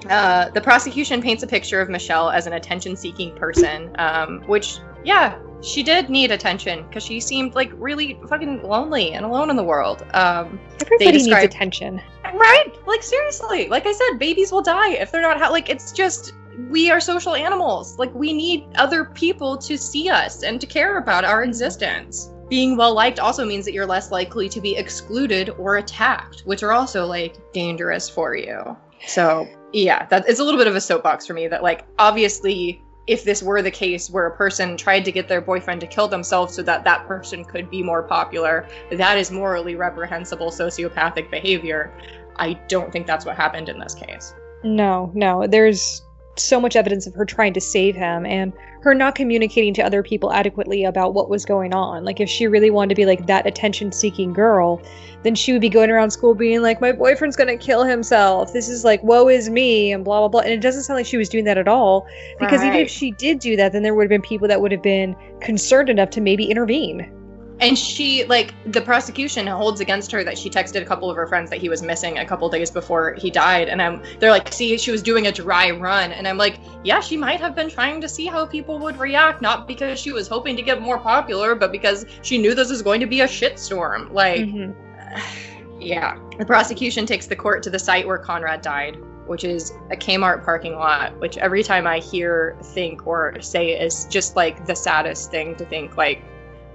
Uh, the prosecution paints a picture of Michelle as an attention seeking person, um, which, yeah, she did need attention because she seemed like really fucking lonely and alone in the world. Um, Everybody describe- needs attention. Right? Like, seriously. Like I said, babies will die if they're not, ha- like, it's just we are social animals. Like we need other people to see us and to care about our mm-hmm. existence. Being well liked also means that you're less likely to be excluded or attacked, which are also like dangerous for you. So, yeah, that is a little bit of a soapbox for me that like obviously if this were the case where a person tried to get their boyfriend to kill themselves so that that person could be more popular, that is morally reprehensible sociopathic behavior. I don't think that's what happened in this case. No, no. There's so much evidence of her trying to save him and her not communicating to other people adequately about what was going on. Like, if she really wanted to be like that attention seeking girl, then she would be going around school being like, my boyfriend's gonna kill himself. This is like, woe is me, and blah, blah, blah. And it doesn't sound like she was doing that at all. Because right. even if she did do that, then there would have been people that would have been concerned enough to maybe intervene and she like the prosecution holds against her that she texted a couple of her friends that he was missing a couple days before he died. And i'm they're like see she was doing a dry run. And i'm like yeah she might have been trying to see how people would react not because she was hoping to get more popular but because she knew this was going to be a shitstorm. Like mm-hmm. yeah. The prosecution takes the court to the site where conrad died which is a Kmart parking lot, which every time I hear, think, or say is just like the saddest thing to think like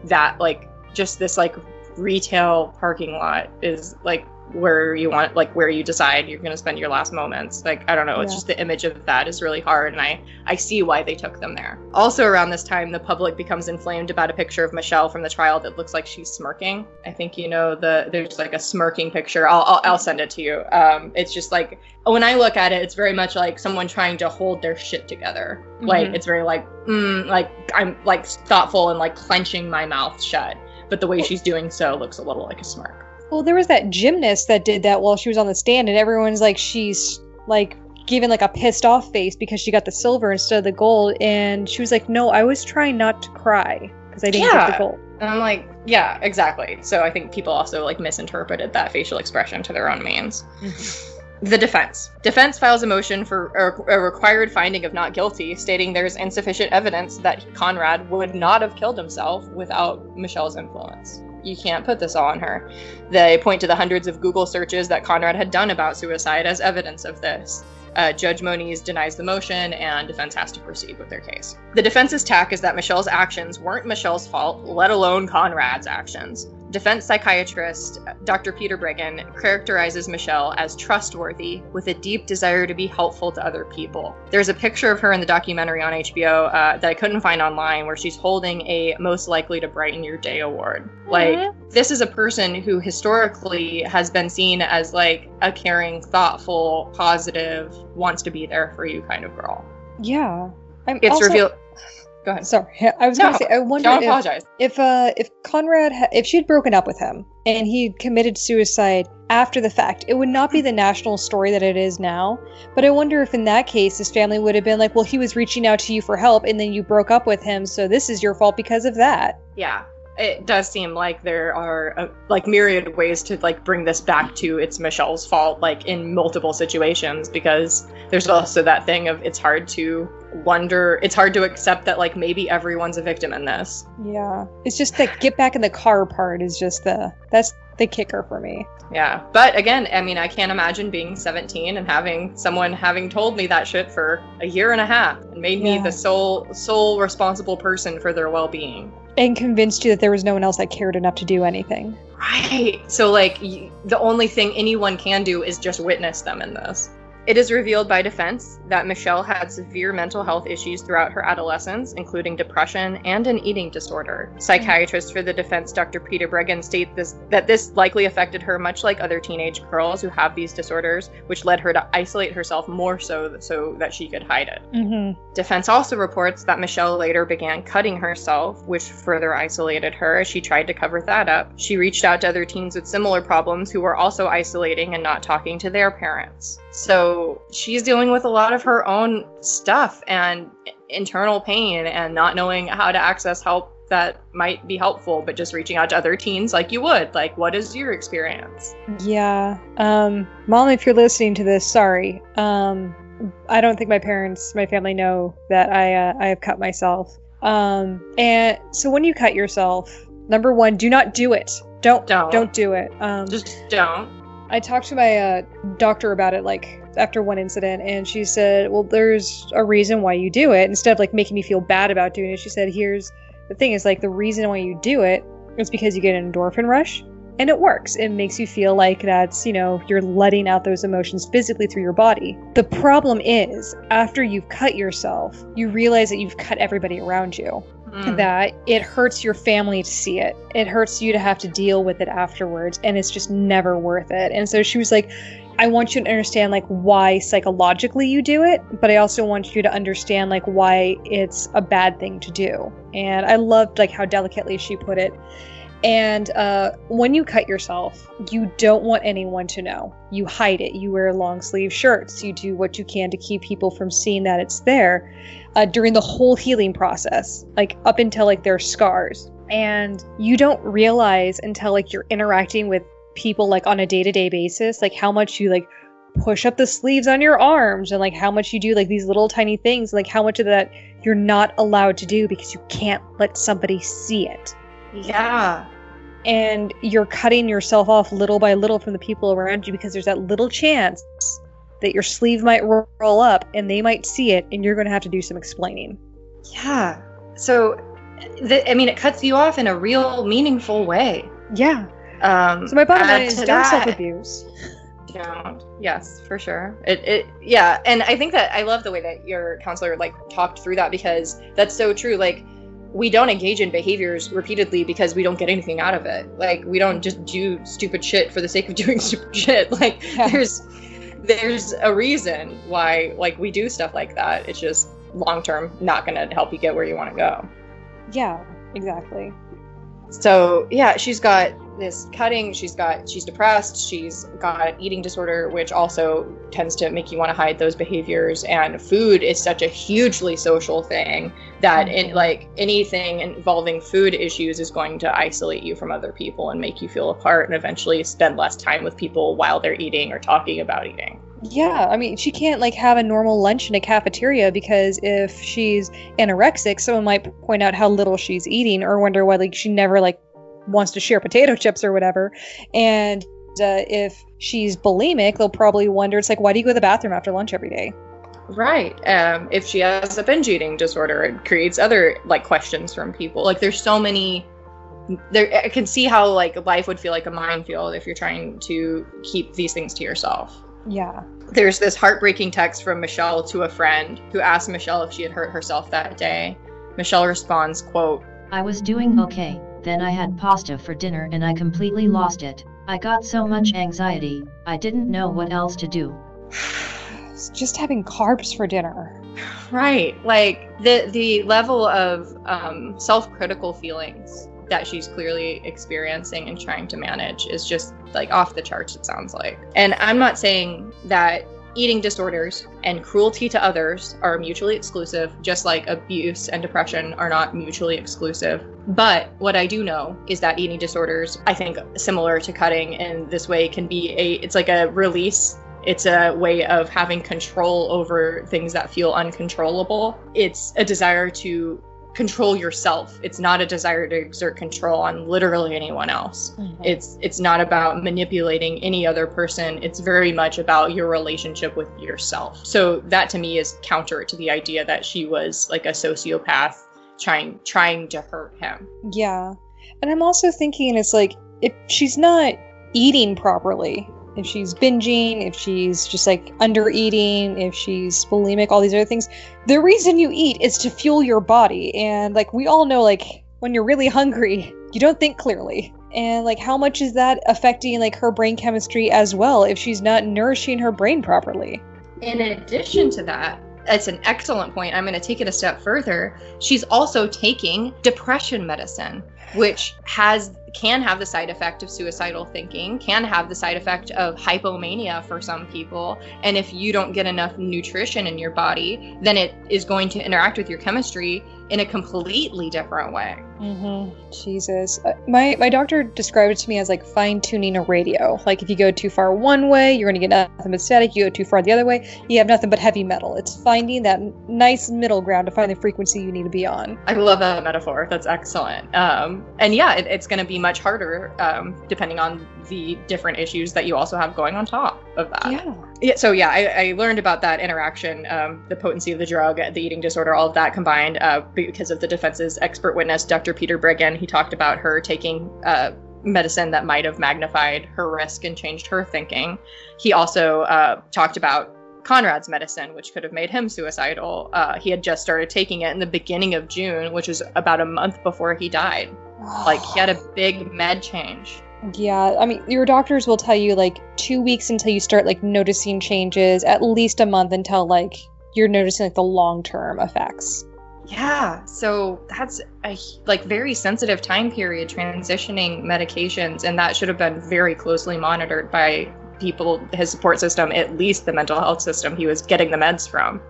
that like just this like retail parking lot is like where you want like where you decide you're going to spend your last moments. Like i don't know it's just the image of that is really hard and i i see why they took them there. Also around this time the public becomes inflamed about a picture of michelle from the trial that looks like she's smirking. I think you know the there's like a smirking picture. I'll i'll, I'll send it to you. Um it's just like when i look at it it's very much like someone trying to hold their shit together. Mm-hmm. like it's very like mm, like i'm like thoughtful and like clenching my mouth shut but the way she's doing so looks a little like a smirk. Well, there was that gymnast that did that while she was on the stand, and everyone's like, she's like giving like a pissed off face because she got the silver instead of the gold, and she was like, no, I was trying not to cry because I didn't yeah. get the gold. And I'm like, yeah, exactly. So I think people also like misinterpreted that facial expression to their own means. The defense. Defense files a motion for a, a, required finding of not guilty, stating there's insufficient evidence that Conrad would not have killed himself without Michelle's influence. you can't put this all on her. They point to the hundreds of Google searches that Conrad had done about suicide as evidence of this. Uh, Judge Moniz denies the motion, and defense has to proceed with their case. The defense's tack is that Michelle's actions weren't Michelle's fault, let alone Conrad's actions. Defense psychiatrist Dr. Peter Breggin characterizes Michelle as trustworthy with a deep desire to be helpful to other people. There's a picture of her in the documentary on HBO uh, that I couldn't find online where she's holding a Most Likely to Brighten Your Day award. Like, this is a person who historically has been seen as like a caring, thoughtful, positive, wants to be there for you kind of girl. Yeah. I'm It's also- revealed. Go ahead. Sorry, I was No, going to say. I wonder don't if, apologize. if uh if Conrad ha- if she'd broken up with him and he committed suicide after the fact, it would not be the national story that it is now. But I wonder if in that case his family would have been like, "Well, he was reaching out to you for help, and then you broke up with him, so this is your fault because of that." yeah it does seem like there are uh, like myriad ways to like bring this back to it's michelle's fault like in multiple situations because there's also that thing of it's hard to wonder it's hard to accept that like maybe everyone's a victim in this Yeah, it's just that get back in the car part is just the that's the kicker for me. yeah but again i mean i can't imagine being 17 and having someone having told me that shit for a year and a half and made me the sole sole responsible person for their well-being And convinced you that there was no one else that cared enough to do anything. Right. So, like, y- the only thing anyone can do is just witness them in this. It is revealed by defense that Michelle had severe mental health issues throughout her adolescence, including depression and an eating disorder. Psychiatrist for the defense, Dr. Peter Breggin, states this, that this likely affected her much like other teenage girls who have these disorders, which led her to isolate herself more so so that she could hide it. Mm-hmm. Defense also reports that Michelle later began cutting herself, which further isolated her as she tried to cover that up. She reached out to other teens with similar problems who were also isolating and not talking to their parents. So she's dealing with a lot of her own stuff and internal pain and not knowing how to access help that might be helpful, but just reaching out to other teens like you would. Like, what is your experience? Yeah. Um, mom, if you're listening to this, sorry. Um, I don't think my parents, my family know that I uh, I have cut myself. Um, and so when you cut yourself, number one, do not do it. Don't Don't. don't do it. Um, Just don't. I talked to my uh, doctor about it like after one incident, and she said, "Well, there's a reason why you do it." Instead of like making me feel bad about doing it, she said, "Here's the thing: is like the reason why you do it is because you get an endorphin rush, and it works. It makes you feel like that's you know you're letting out those emotions physically through your body. The problem is after you've cut yourself, you realize that you've cut everybody around you." Mm. that it hurts your family to see it. It hurts you to have to deal with it afterwards, and it's just never worth it. And so she was like, I want you to understand like why psychologically you do it, but I also want you to understand like why it's a bad thing to do. And I loved like how delicately she put it. And uh, when you cut yourself, you don't want anyone to know. You hide it. You wear long sleeve shirts. You do what you can to keep people from seeing that it's there uh, during the whole healing process, like up until like their scars. And you don't realize until like you're interacting with people like on a day to day basis, like how much you like push up the sleeves on your arms and like how much you do like these little tiny things, like how much of that you're not allowed to do because you can't let somebody see it Yeah. and you're cutting yourself off little by little from the people around you because there's that little chance that your sleeve might roll up and they might see it and you're going to have to do some explaining. Yeah. So, th- I mean, it cuts you off in a real, meaningful way. Yeah. Um, So my bottom line is don't self-abuse. Don't. Yes, for sure. It, it, yeah. And I think that I love the way that your counselor like talked through that because that's so true. Like, we don't engage in behaviors repeatedly because we don't get anything out of it. Like, we don't just do stupid shit for the sake of doing stupid shit. Like, Yeah. there's, there's a reason why like we do stuff like that. It's just long term not going to help you get where you want to go. Yeah, exactly. So yeah, she's got this cutting. She's got she's depressed. She's got eating disorder, which also tends to make you want to hide those behaviors. And food is such a hugely social thing that mm-hmm. in like anything involving food issues is going to isolate you from other people and make you feel apart, and eventually spend less time with people while they're eating or talking about eating. Yeah, I mean, she can't like have a normal lunch in a cafeteria because if she's anorexic, someone might point out how little she's eating or wonder why like she never like wants to share potato chips or whatever. And uh, if she's bulimic, they'll probably wonder, it's like, why do you go to the bathroom after lunch every day? Right. Um, if she has a binge eating disorder, it creates other like questions from people. Like there's so many there I can see how like life would feel like a minefield if you're trying to keep these things to yourself. Yeah. There's this heartbreaking text from Michelle to a friend who asked Michelle if she had hurt herself that day. Michelle responds, quote, I was doing okay, then I had pasta for dinner and I completely lost it. I got so much anxiety, I didn't know what else to do. just having carbs for dinner. Right. Like the the level of um, self-critical feelings that she's clearly experiencing and trying to manage is just like off the charts it sounds like. And I'm not saying that eating disorders and cruelty to others are mutually exclusive, just like abuse and depression are not mutually exclusive. But what I do know is that eating disorders, I think similar to cutting in this way can be a it's like a release it's a way of having control over things that feel uncontrollable. It's a desire to control yourself. It's not a desire to exert control on literally anyone else. Mm-hmm. It's it's not about manipulating any other person. It's very much about your relationship with yourself. So that to me is counter to the idea that she was like a sociopath trying trying to hurt him. Yeah. And I'm also thinking it's like if she's not eating properly, if she's binging, if she's just like under eating, if she's bulimic, all these other things. The reason you eat is to fuel your body. And like we all know, like when you're really hungry, you don't think clearly. And like how much is that affecting like her brain chemistry as well if she's not nourishing her brain properly? In addition to that, it's an excellent point. I'm going to take it a step further. She's also taking depression medicine, which has can have the side effect of suicidal thinking, can have the side effect of hypomania for some people. And if you don't get enough nutrition in your body, then it is going to interact with your chemistry in a completely different way. Mm-hmm. Jesus, uh, my my doctor described it to me as like fine tuning a radio. Like if you go too far one way, you're going to get nothing but static. You go too far the other way, you have nothing but heavy metal. It's finding that nice middle ground to find the frequency you need to be on. I love that metaphor. That's excellent. Um, and yeah, it, it's going to be much harder um, depending on the different issues that you also have going on top of that. Yeah. Yeah. So yeah, I, I learned about that interaction, um, the potency of the drug, the eating disorder, all of that combined, uh, because of the defense's expert witness, Dr. Peter Breggin. He talked about her taking uh, medicine that might have magnified her risk and changed her thinking. He also uh, talked about Conrad's medicine, which could have made him suicidal. Uh, he had just started taking it in the beginning of June, which was about a month before he died. like he had a big med change. Yeah, I mean, your doctors will tell you like two weeks until you start like noticing changes, at least a month until like you're noticing like the long term effects. Yeah, so that's a like very sensitive time period transitioning medications, and that should have been very closely monitored by people, his support system, at least the mental health system he was getting the meds from.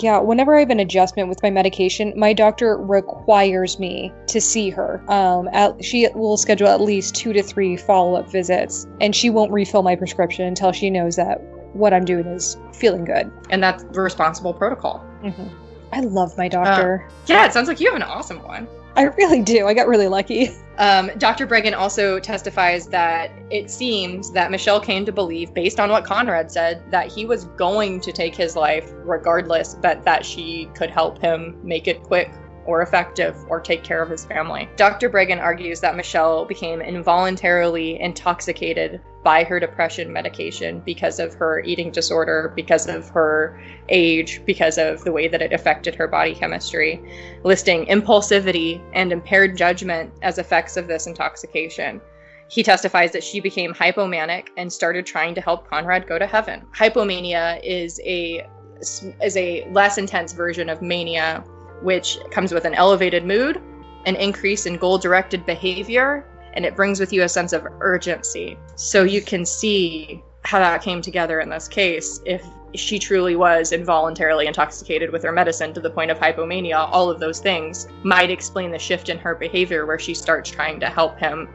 Yeah, whenever I have an adjustment with my medication, my doctor requires me to see her. Um, at, she will schedule at least two to three follow up visits, and she won't refill my prescription until she knows that what I'm doing is feeling good. And that's the responsible protocol. Mm-hmm. I love my doctor. Uh, yeah, it sounds like you have an awesome one. I really do. I got really lucky. Um, Dr. Breggin also testifies that it seems that Michelle came to believe, based on what Conrad said, that he was going to take his life regardless, but that she could help him make it quick or effective or take care of his family. Dr. Breggin argues that Michelle became involuntarily intoxicated by her depression medication because of her eating disorder, because of her age, because of the way that it affected her body chemistry, listing impulsivity and impaired judgment as effects of this intoxication. He testifies that she became hypomanic and started trying to help Conrad go to heaven. Hypomania is a is a less intense version of mania which comes with an elevated mood, an increase in goal directed behavior, and it brings with you a sense of urgency. So you can see how that came together in this case. If she truly was involuntarily intoxicated with her medicine to the point of hypomania, all of those things might explain the shift in her behavior where she starts trying to help him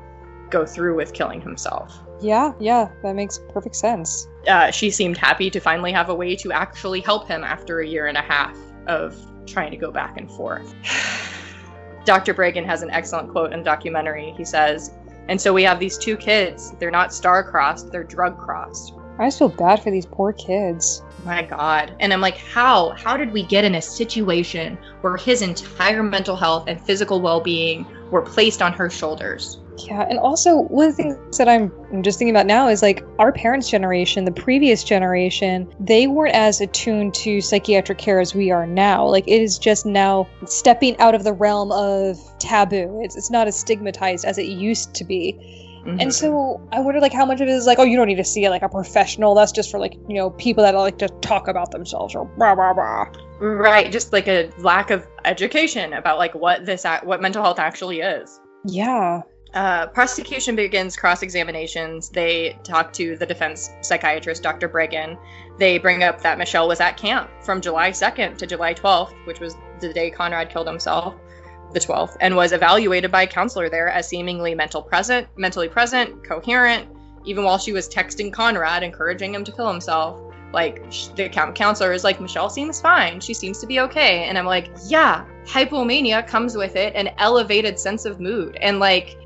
go through with killing himself. Yeah, yeah, that makes perfect sense. Uh, she seemed happy to finally have a way to actually help him after a year and a half of trying to go back and forth. Dr. Breggin has an excellent quote in the documentary. He says, And so we have these two kids. They're not star-crossed, they're drug-crossed. I just feel bad for these poor kids. My God. And I'm like, how? How did we get in a situation where his entire mental health and physical well being were placed on her shoulders? Yeah, and also one of the things that I'm, just thinking about now is like our parents' generation, the previous generation, they weren't as attuned to psychiatric care as we are now. Like it is just now stepping out of the realm of taboo. It's it's not as stigmatized as it used to be. Mm-hmm. And so I wonder like how much of it is like, oh, you don't need to see it like a professional. That's just for like, you know, people that like to talk about themselves or blah blah blah. Right, just like a lack of education about like what this what mental health actually is. Yeah. Uh, prosecution begins cross examinations. They talk to the defense psychiatrist, Dr. Breggin. They bring up that Michelle was at camp from July 2nd to July 12th, which was the day Conrad killed himself, the 12th, and was evaluated by a counselor there as seemingly mental present, mentally present, coherent, even while she was texting Conrad, encouraging him to kill himself. Like the counselor is like, Michelle seems fine. She seems to be okay. And I'm like, yeah, hypomania comes with it an elevated sense of mood. And like,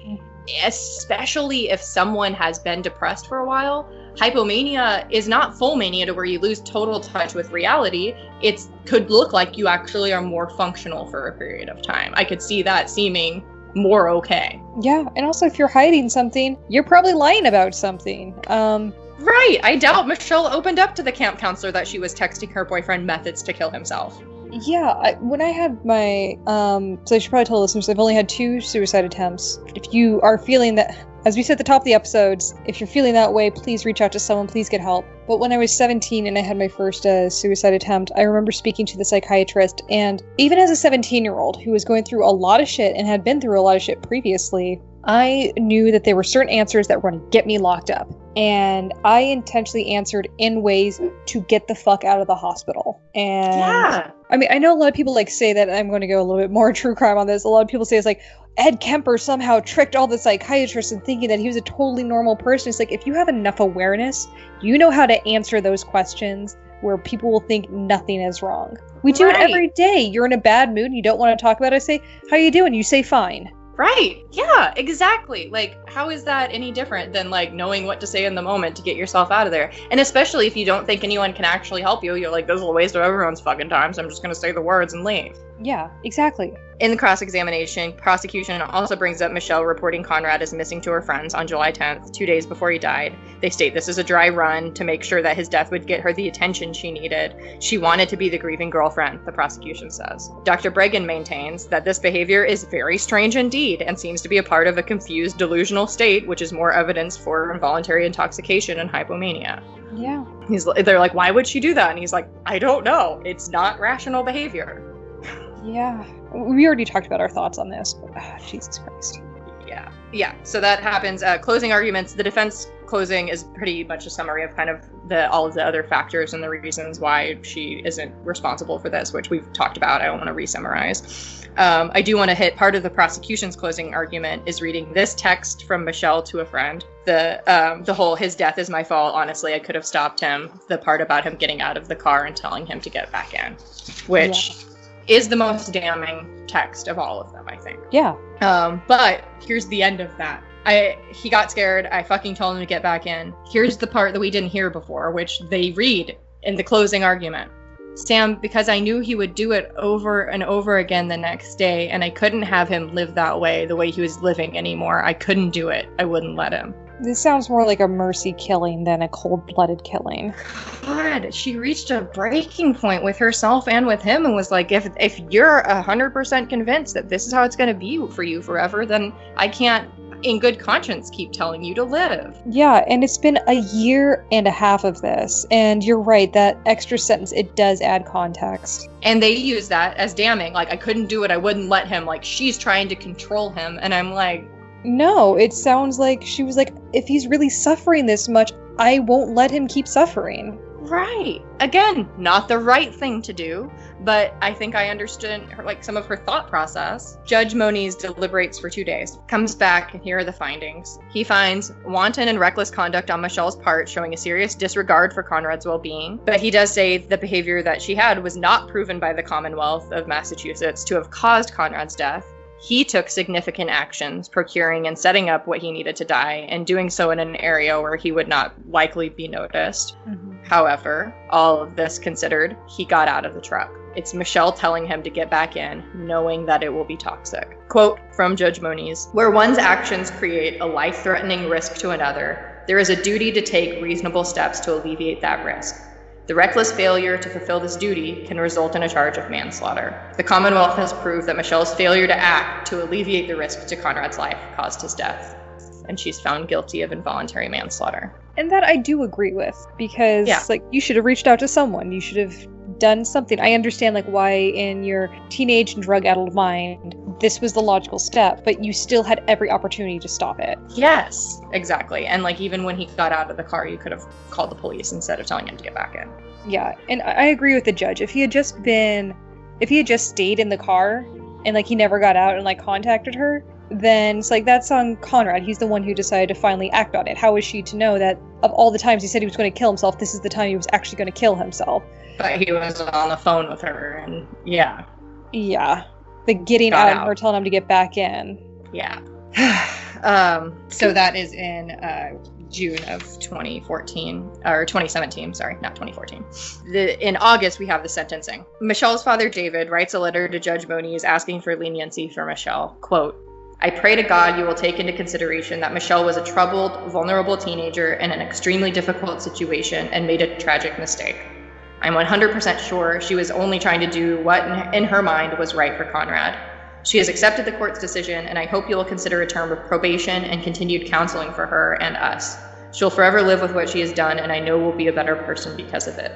especially if someone has been depressed for a while, hypomania is not full mania to where you lose total touch with reality. It could look like you actually are more functional for a period of time. I could see that seeming more okay. Yeah, and also if you're hiding something, you're probably lying about something. Um, Right. I doubt Michelle opened up to the camp counselor that she was texting her boyfriend methods to kill himself. Yeah, I, when I had my, um, so I should probably tell listeners I've only had two suicide attempts. If you are feeling that, as we said at the top of the episodes, if you're feeling that way, please reach out to someone, please get help. But when I was 17 and I had my first uh, suicide attempt, I remember speaking to the psychiatrist, and even as a 17 year old who was going through a lot of shit and had been through a lot of shit previously, I knew that there were certain answers that were going to get me locked up. And I intentionally answered in ways to get the fuck out of the hospital. And Yeah. I mean, I know a lot of people like say that I'm going to go a little bit more true crime on this. A lot of people say it's like Ed Kemper somehow tricked all the psychiatrists in thinking that he was a totally normal person. It's like if you have enough awareness, you know how to answer those questions where people will think nothing is wrong. We do Right. it every day. You're in a bad mood, and you don't want to talk about it. I say, "How you doing?" You say, "Fine." Right. Yeah, exactly. Like, how is that any different than like knowing what to say in the moment to get yourself out of there? And especially if you don't think anyone can actually help you, you're like, this is a waste of everyone's fucking time, so I'm just gonna say the words and leave. Yeah, exactly. In the cross examination, prosecution also brings up Michelle reporting Conrad as missing to her friends on July 10th, two days before he died. They state this is a dry run to make sure that his death would get her the attention she needed. She wanted to be the grieving girlfriend, the prosecution says. Dr. Breggin maintains that this behavior is very strange indeed and seems to be a part of a confused delusional state, which is more evidence for involuntary intoxication and hypomania. Yeah. He's, they're like, why would she do that? And he's like, I don't know. It's not rational behavior. Yeah. We already talked about our thoughts on this, but ah, Jesus Christ. Yeah. Yeah. So that happens. Uh, closing arguments. The defense closing is pretty much a summary of kind of the all of the other factors and the reasons why she isn't responsible for this, which we've talked about. I don't want to re-summarize. Um, I do want to hit part of the prosecution's closing argument is reading this text from Michelle to a friend. The um, the whole his death is my fault. Honestly, I could have stopped him. The part about him getting out of the car and telling him to get back in, which is the most damning text of all of them. I think. Yeah. Um, but here's the end of that. I he got scared. I fucking told him to get back in. Here's the part that we didn't hear before, which they read in the closing argument. Sam, because I knew he would do it over and over again the next day, and I couldn't have him live that way, the way he was living anymore. I couldn't do it. I wouldn't let him. This sounds more like a mercy killing than a cold blooded killing. God, she reached a breaking point with herself and with him, and was like, "If if you're a hundred percent convinced that this is how it's gonna be for you forever, then I can't, in good conscience, keep telling you to live." Yeah, and it's been a year and a half of this. And you're right, that extra sentence, it does add context. And they use that as damning. Like, I couldn't do it. I wouldn't let him. Like, she's trying to control him, and I'm like, No, it sounds like she was like, if he's really suffering this much, I won't let him keep suffering. Right. Again, not the right thing to do, but I think I understood her, like some of her thought process. Judge Moniz deliberates for two days, comes back, and here are the findings. He finds wanton and reckless conduct on Michelle's part, showing a serious disregard for Conrad's well being. But he does say the behavior that she had was not proven by the Commonwealth of Massachusetts to have caused Conrad's death. He took significant actions, procuring and setting up what he needed to die, and doing so in an area where he would not likely be noticed. Mhm. However, all of this considered, he got out of the truck. It's Michelle telling him to get back in, knowing that it will be toxic. Quote from Judge Moniz Where one's actions create a life threatening risk to another, there is a duty to take reasonable steps to alleviate that risk. The reckless failure to fulfill this duty can result in a charge of manslaughter. The Commonwealth has proved that Michelle's failure to act to alleviate the risk to Conrad's life caused his death, and she's found guilty of involuntary manslaughter. And that I do agree with because Yeah. like you should have reached out to someone. You should have done something. I understand like why in your teenage and drug addled mind this was the logical step, but you still had every opportunity to stop it. Yes, exactly. And like even when he got out of the car, you could have called the police instead of telling him to get back in. Yeah, and I I agree with the judge. If he had just been, if he had just stayed in the car and like he never got out and like contacted her, then it's like that's on Conrad. He's the one who decided to finally act on it. How is she to know that of all the times he said he was going to kill himself, this is the time he was actually going to kill himself? But he was on the phone with her, and yeah, Yeah, the getting Got out, and her telling him to get back in. yeah. um, so that is in uh, June of 2014 or 2017. Sorry, not 2014. The, in August, we have the sentencing. Michelle's father, David, writes a letter to Judge Moniz asking for leniency for Michelle. Quote. I pray to God you will take into consideration that Michelle was a troubled, vulnerable teenager in an extremely difficult situation and made a tragic mistake. I'm 100% sure she was only trying to do what in- her mind was right for Conrad. She has accepted the court's decision, and I hope you will consider a term of probation and continued counseling for her and us. She'll forever live with what she has done, and I know we'll be a better person because of it.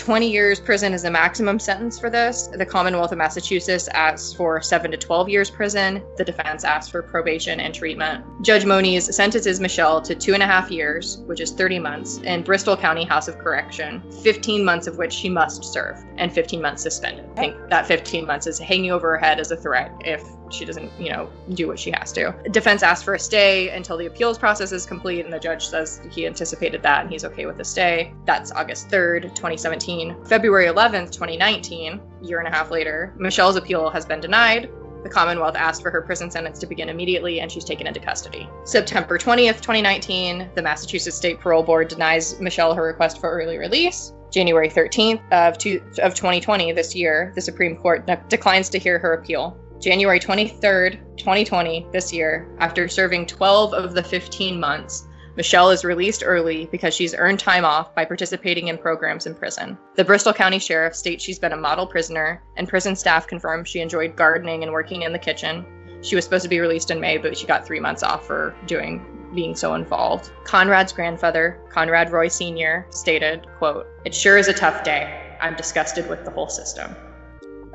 20 years prison is the maximum sentence for this. The Commonwealth of Massachusetts asks for 7 to 12 years prison. The defense asks for probation and treatment. Judge Moniz sentences Michelle to two and a half years, which is 30 months, in Bristol County House of Correction, 15 months of which she must serve, and 15 months suspended. I think that 15 months is hanging over her head as a threat if she doesn't, you know, do what she has to. Defense asks for a stay until the appeals process is complete, and the judge says he anticipated that and he's okay with the stay. That's August 3rd, 2017. February 11th, 2019, year and a half later, Michelle's appeal has been denied. The Commonwealth asked for her prison sentence to begin immediately, and she's taken into custody. September 20th, 2019, the Massachusetts State Parole Board denies Michelle her request for early release. January 13th of, two, of 2020, this year, the Supreme Court de- declines to hear her appeal. January 23rd, 2020, this year, after serving 12 of the 15 months, Michelle is released early because she's earned time off by participating in programs in prison. The Bristol County Sheriff states she's been a model prisoner, and prison staff confirm she enjoyed gardening and working in the kitchen. She was supposed to be released in May, but she got three months off for doing being so involved. Conrad's grandfather, Conrad Roy Sr., stated, quote, It sure is a tough day. I'm disgusted with the whole system.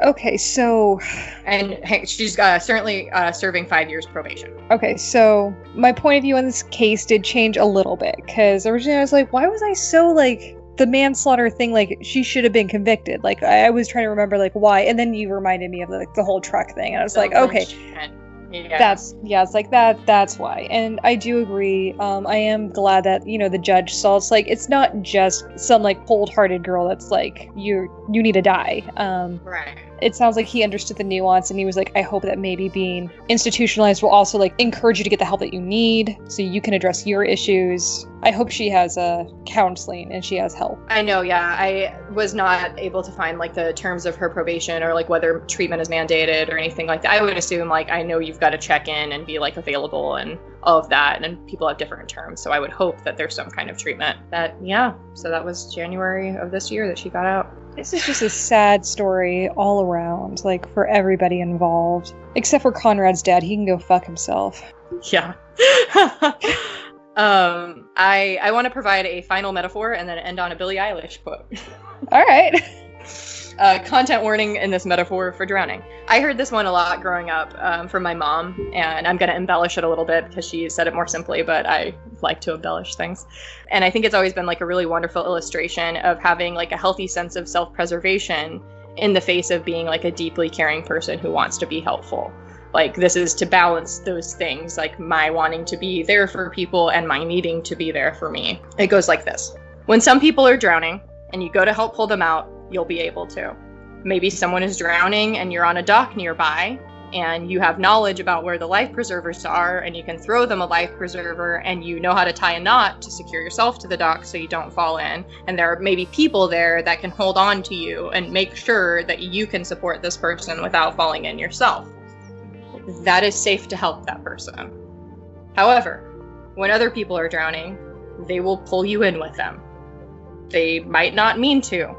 Okay, so And she's uh, certainly uh, serving five years probation. Okay, so my point of view on this case did change a little bit because originally I was like, why was I so like the manslaughter thing? Like she should have been convicted. Like I, I was trying to remember like why, and then you reminded me of like the whole truck thing, and I was like, okay. Yeah. that's yeah, it's like that. That's why, and I do agree. Um, I am glad that you know the judge saw it's like it's not just some like cold-hearted girl that's like you you need to die. Um, right. it sounds like he understood the nuance and he was like i hope that maybe being institutionalized will also like encourage you to get the help that you need so you can address your issues i hope she has uh, counseling and she has help I know, yeah. I was not able to find like the terms of her probation or like whether treatment is mandated or anything like that. I would assume like I know you've got to check in and be like available and of that, and people have different terms. So I would hope that there's some kind of treatment. That yeah. So that was January of this year that she got out. this is just a sad story all around like for everybody involved except for conrad's dad he can go fuck himself Yeah. um, I I want to provide a final metaphor and then end on a Billie Eilish quote. all right uh, content warning in this metaphor for drowning. I heard this one a lot growing up um, from my mom, and I'm going to embellish it a little bit because she said it more simply, but I like to embellish things. And I think it's always been like a really wonderful illustration of having like a healthy sense of self preservation in the face of being like a deeply caring person who wants to be helpful. Like, this is to balance those things, like my wanting to be there for people and my needing to be there for me. It goes like this When some people are drowning and you go to help pull them out, you'll be able to. Maybe someone is drowning and you're on a dock nearby and you have knowledge about where the life preservers are and you can throw them a life preserver and you know how to tie a knot to secure yourself to the dock so you don't fall in. And there are maybe people there that can hold on to you and make sure that you can support this person without falling in yourself. That is safe to help that person. However when other people are drowning they will pull you in with them. They might not mean to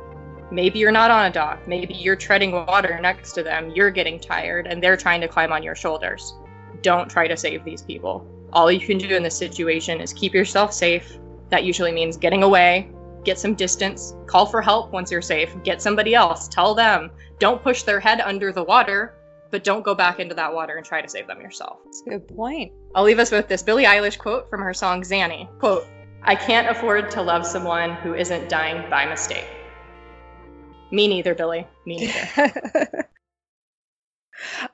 Maybe you're not on a dock. Maybe you're treading water next to them. You're getting tired and they're trying to climb on your shoulders. Don't try to save these people. All you can do in this situation is keep yourself safe. That usually means getting away, get some distance, call for help once you're safe, get somebody else, tell them. Don't push their head under the water, but don't go back into that water and try to save them yourself. That's a good point. I'll leave us with this Billie Eilish quote from her song Xanny. Quote, I can't afford to love someone who isn't dying by mistake. Me neither, Billie. Me neither.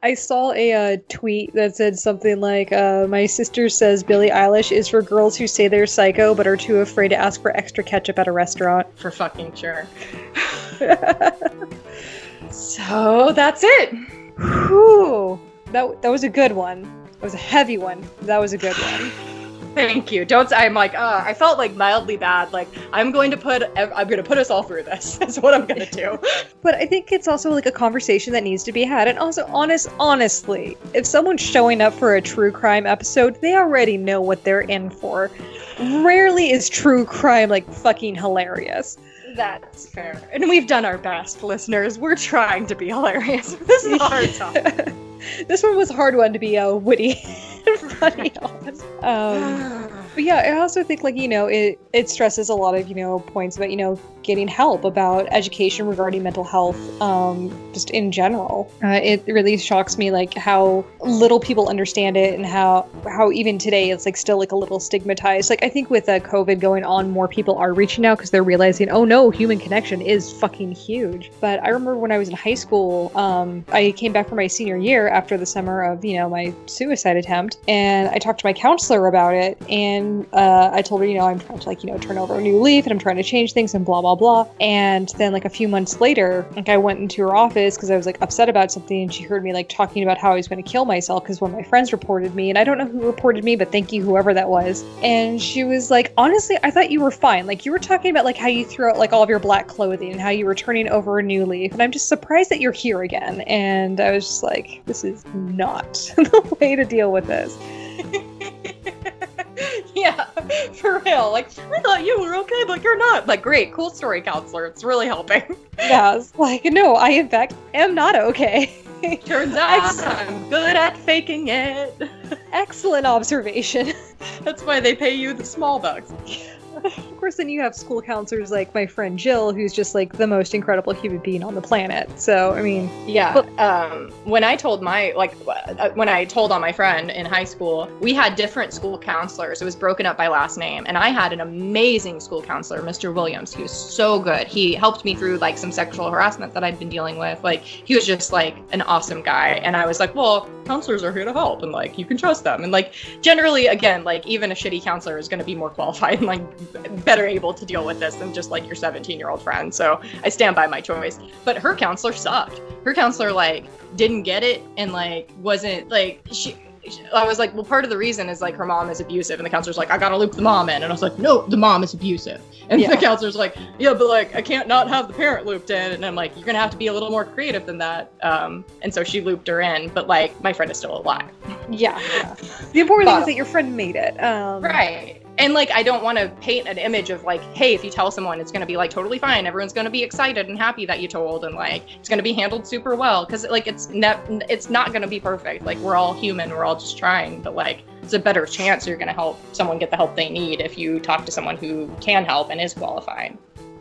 I saw a uh, tweet that said something like, uh, "My sister says Billie Eilish is for girls who say they're psycho but are too afraid to ask for extra ketchup at a restaurant." For fucking sure. so that's it. Whew. That that was a good one. That was a heavy one. That was a good one. Thank you. Don't. I'm like. Uh, I felt like mildly bad. Like I'm going to put. I'm going to put us all through this. That's what I'm going to do. But I think it's also like a conversation that needs to be had. And also, honest, honestly, if someone's showing up for a true crime episode, they already know what they're in for. Rarely is true crime like fucking hilarious. That's fair. And we've done our best, listeners. We're trying to be hilarious. This is a hard topic. this one was a hard one to be uh, witty funny. Um, but yeah, I also think like you know it it stresses a lot of you know points about you know getting help about education regarding mental health, um, just in general. Uh, it really shocks me like how little people understand it and how how even today it's like still like a little stigmatized. Like I think with uh, COVID going on, more people are reaching out because they're realizing, oh no, human connection is fucking huge. But I remember when I was in high school, um, I came back for my senior year after the summer of you know my suicide attempt, and I talked to my counselor about it, and uh, I told her, you know, I'm trying to like you know turn over a new leaf and I'm trying to change things and blah blah blah. And then like a few months later, like I went into her office because I was like upset about something, and she heard me like talking about how I was going to kill myself because one of my friends reported me, and I don't know who reported me, but thank you whoever that was. And she was like, honestly, I thought you were fine. Like you were talking about like how you threw out like all of your black clothing and how you were turning over a new leaf, and I'm just surprised that you're here again. And I was just like, this is not the way to deal with this. yeah, for real. Like, I thought you were okay, but you're not. Like, great, cool story, counselor. It's really helping. yeah, it's like, no, I in fact am not okay. Turns out I'm good at faking it. Excellent observation. That's why they pay you the small bucks. of course, then you have school counselors like my friend Jill, who's just like the most incredible human being on the planet. So, I mean, yeah. But, um, when I told my like uh, when I told on my friend in high school, we had different school counselors. It was broken up by last name, and I had an amazing school counselor, Mr. Williams. He was so good. He helped me through like some sexual harassment that I'd been dealing with. Like, he was just like an awesome guy, and I was like, well, counselors are here to help, and like you can trust them. And like generally, again, like even a shitty counselor is going to be more qualified and like better able to deal with this than just like your 17 year old friend. So I stand by my choice. But her counselor sucked. Her counselor like didn't get it and like wasn't like she. I was like, well, part of the reason is like her mom is abusive, and the counselor's like, I gotta loop the mom in, and I was like, no, the mom is abusive, and yeah. the counselor's like, yeah, but like I can't not have the parent looped in, and I'm like, you're gonna have to be a little more creative than that, um, and so she looped her in, but like my friend is still alive. Yeah, yeah. the important thing is that your friend made it, um, right? And like i don't want to paint an image of like hey if you tell someone it's going to be like totally fine. Everyone's going to be excited and happy that you told and like it's going to be handled super well. Because like it's ne- it's not going to be perfect. Like we're all human. We're all just trying. But like it's a better chance you're going to help someone get the help they need if you talk to someone who can help and is qualified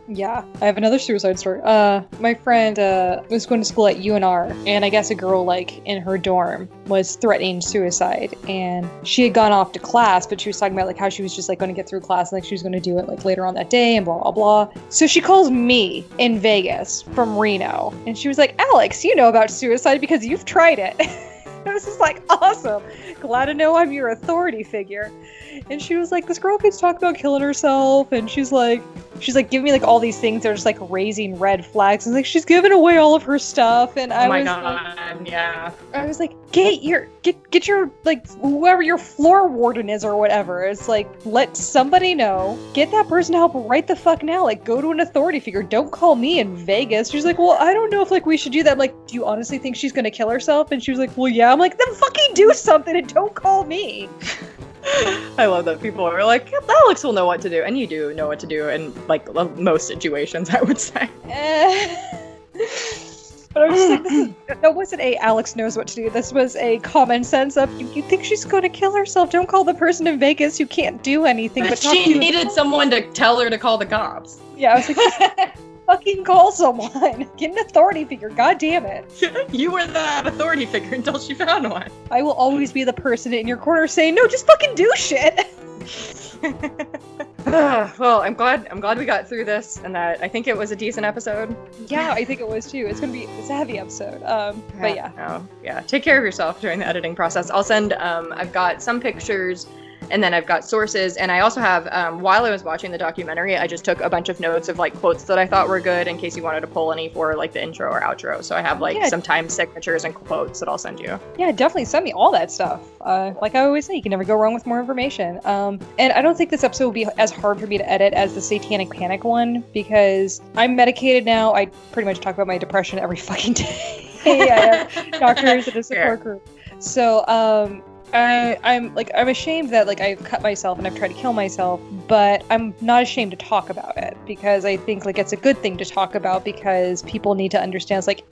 yeah, I have another suicide story. Uh, my friend uh, was going to school at UNR, and I guess a girl like in her dorm was threatening suicide, and she had gone off to class, but she was talking about like how she was just like going to get through class and like she was going to do it like later on that day and blah blah blah. So she calls me in Vegas from Reno, and she was like, "Alex, you know about suicide because you've tried it." I was just like, "Awesome, glad to know I'm your authority figure." And she was like, "This girl keeps talking about killing herself," and she's like, she's like giving me like all these things that are just like raising red flags, and like she's giving away all of her stuff, and I oh was, god, like, yeah. I was like, get your get get your like whoever your floor warden is or whatever. It's like let somebody know. Get that person to help right the fuck now. Like go to an authority figure. Don't call me in Vegas. She's like, well, I don't know if like we should do that. I'm like, do you honestly think she's gonna kill herself? And she was like, well, yeah. I'm like, then fucking do something and don't call me. I love that people are like, Alex will know what to do, and you do know what to do in like most situations. I would say. But I was just like, is, that wasn't a Alex knows what to do. This was a common sense of you, you think she's going to kill herself. Don't call the person in Vegas who can't do anything. But But, she needed someone to tell her to call the cops. Yeah, I was like, fucking call someone. Get an authority figure. God damn it. you were that authority figure until she found one. I will always be the person in your corner saying, no, just fucking do shit. well, I'm glad I'm glad we got through this, and that I think it was a decent episode. yeah, I think it was too. It's gonna be it's a heavy episode. Um, but yeah. Oh, yeah. Take care of yourself during the editing process. I'll send. Um, I've got some pictures, and then I've got sources, and I also have. Um, while I was watching the documentary, I just took a bunch of notes of like quotes that I thought were good in case you wanted to pull any for like the intro or outro. So I have like Yeah. some time signatures and quotes that I'll send you. Yeah, definitely send me all that stuff. Uh, like I always say, you can never go wrong with more information. Um, and I don't think this episode will be as hard for me to edit as the Satanic Panic one because I'm medicated now. I pretty much talk about my depression every fucking day. I have doctors and a support group. So um, I, I'm like I'm ashamed that like I've cut myself and I've tried to kill myself, but I'm not ashamed to talk about it because I think like it's a good thing to talk about because people need to understand. It's like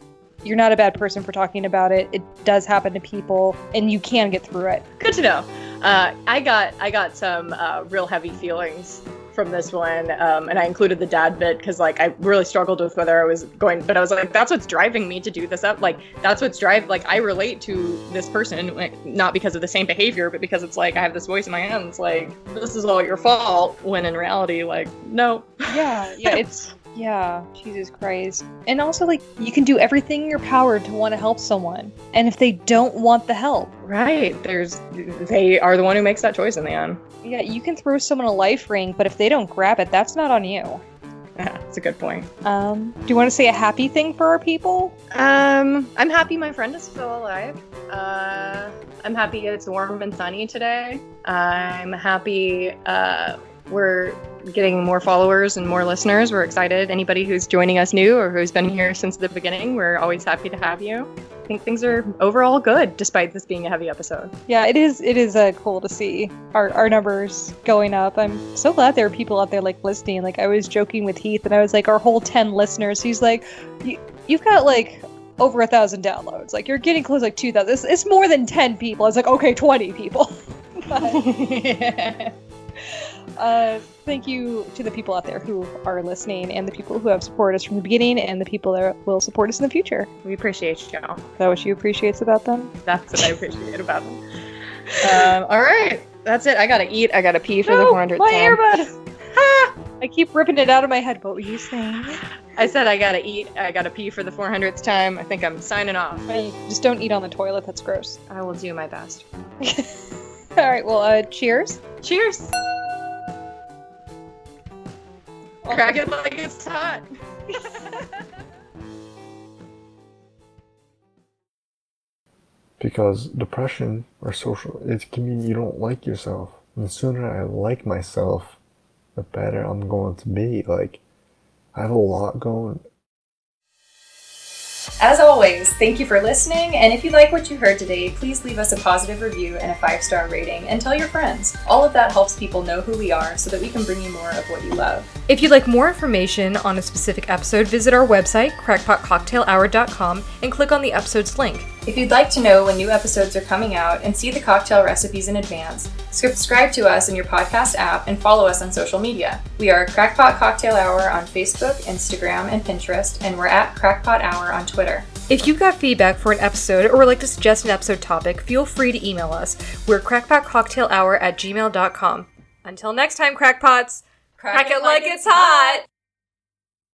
you're not a bad person for talking about it. It does happen to people, and you can get through it. Good to know. Uh, I got I got some uh, real heavy feelings from this one, um, and I included the dad bit because like I really struggled with whether I was going, but I was like, that's what's driving me to do this up. Like that's what's drive. Like I relate to this person, like, not because of the same behavior, but because it's like I have this voice in my. It's like this is all your fault. When in reality, like no. Yeah, yeah, it's yeah, Jesus Christ. And also like you can do everything in your power to want to help someone. And if they don't want the help, Right. There's they are the one who makes that choice in the end. yeah, you can throw someone a life ring, but if they don't grab it, that's not on you. Yeah, that's a good point. Um, do you want to say a happy thing for our people? Um, I'm happy my friend is still alive. Uh, I'm happy it's warm and sunny today. I'm happy uh, we're getting more followers and more listeners. We're excited. Anybody who's joining us new or who's been here since the beginning, we're always happy to have you. I think things are overall good despite this being a heavy episode. Yeah, it is. It is uh, cool to see our, our numbers going up. I'm so glad there are people out there like listening. Like I was joking with Heath, and I was like, our whole ten listeners. He's like, you, you've got like over a thousand downloads. Like you're getting close, like two thousand. It's, it's more than ten people. I was like, okay, twenty people. But- uh, thank you to the people out there who are listening, and the people who have supported us from the beginning, and the people that will support us in the future. We appreciate y'all. Is that what you appreciates about them? That's what I appreciate about them. Um, all right. That's it. I gotta eat. I gotta pee for the No, 400th my time. earbud. I keep ripping it out of my head. What were you saying? I said I gotta eat. I gotta pee for the 400th time. I think I'm signing off. Just don't eat on the toilet. That's gross. I will do my best. All right. Well, uh, cheers. Cheers. Crack it like it's hot. Because depression or social, it can mean you don't like yourself. And the sooner I like myself, the better I'm going to be. Like, I have a lot going. As always, thank you for listening, and if you like what you heard today, please leave us a positive review and a five star rating, and tell your friends. All of that helps people know who we are so that we can bring you more of what you love. If you'd like more information on a specific episode, visit our website, crackpotcocktailhour.com, and click on the episode's link. If you'd like to know when new episodes are coming out and see the cocktail recipes in advance, subscribe to us in your podcast app and follow us on social media. We are Crackpot Cocktail Hour on Facebook, Instagram, and Pinterest, and we're at Crackpot Hour on Twitter. If you've got feedback for an episode or would like to suggest an episode topic, feel free to email us. We're crackpotcocktailhour at gmail.com. Until next time, crackpots, crack, it like it's hot!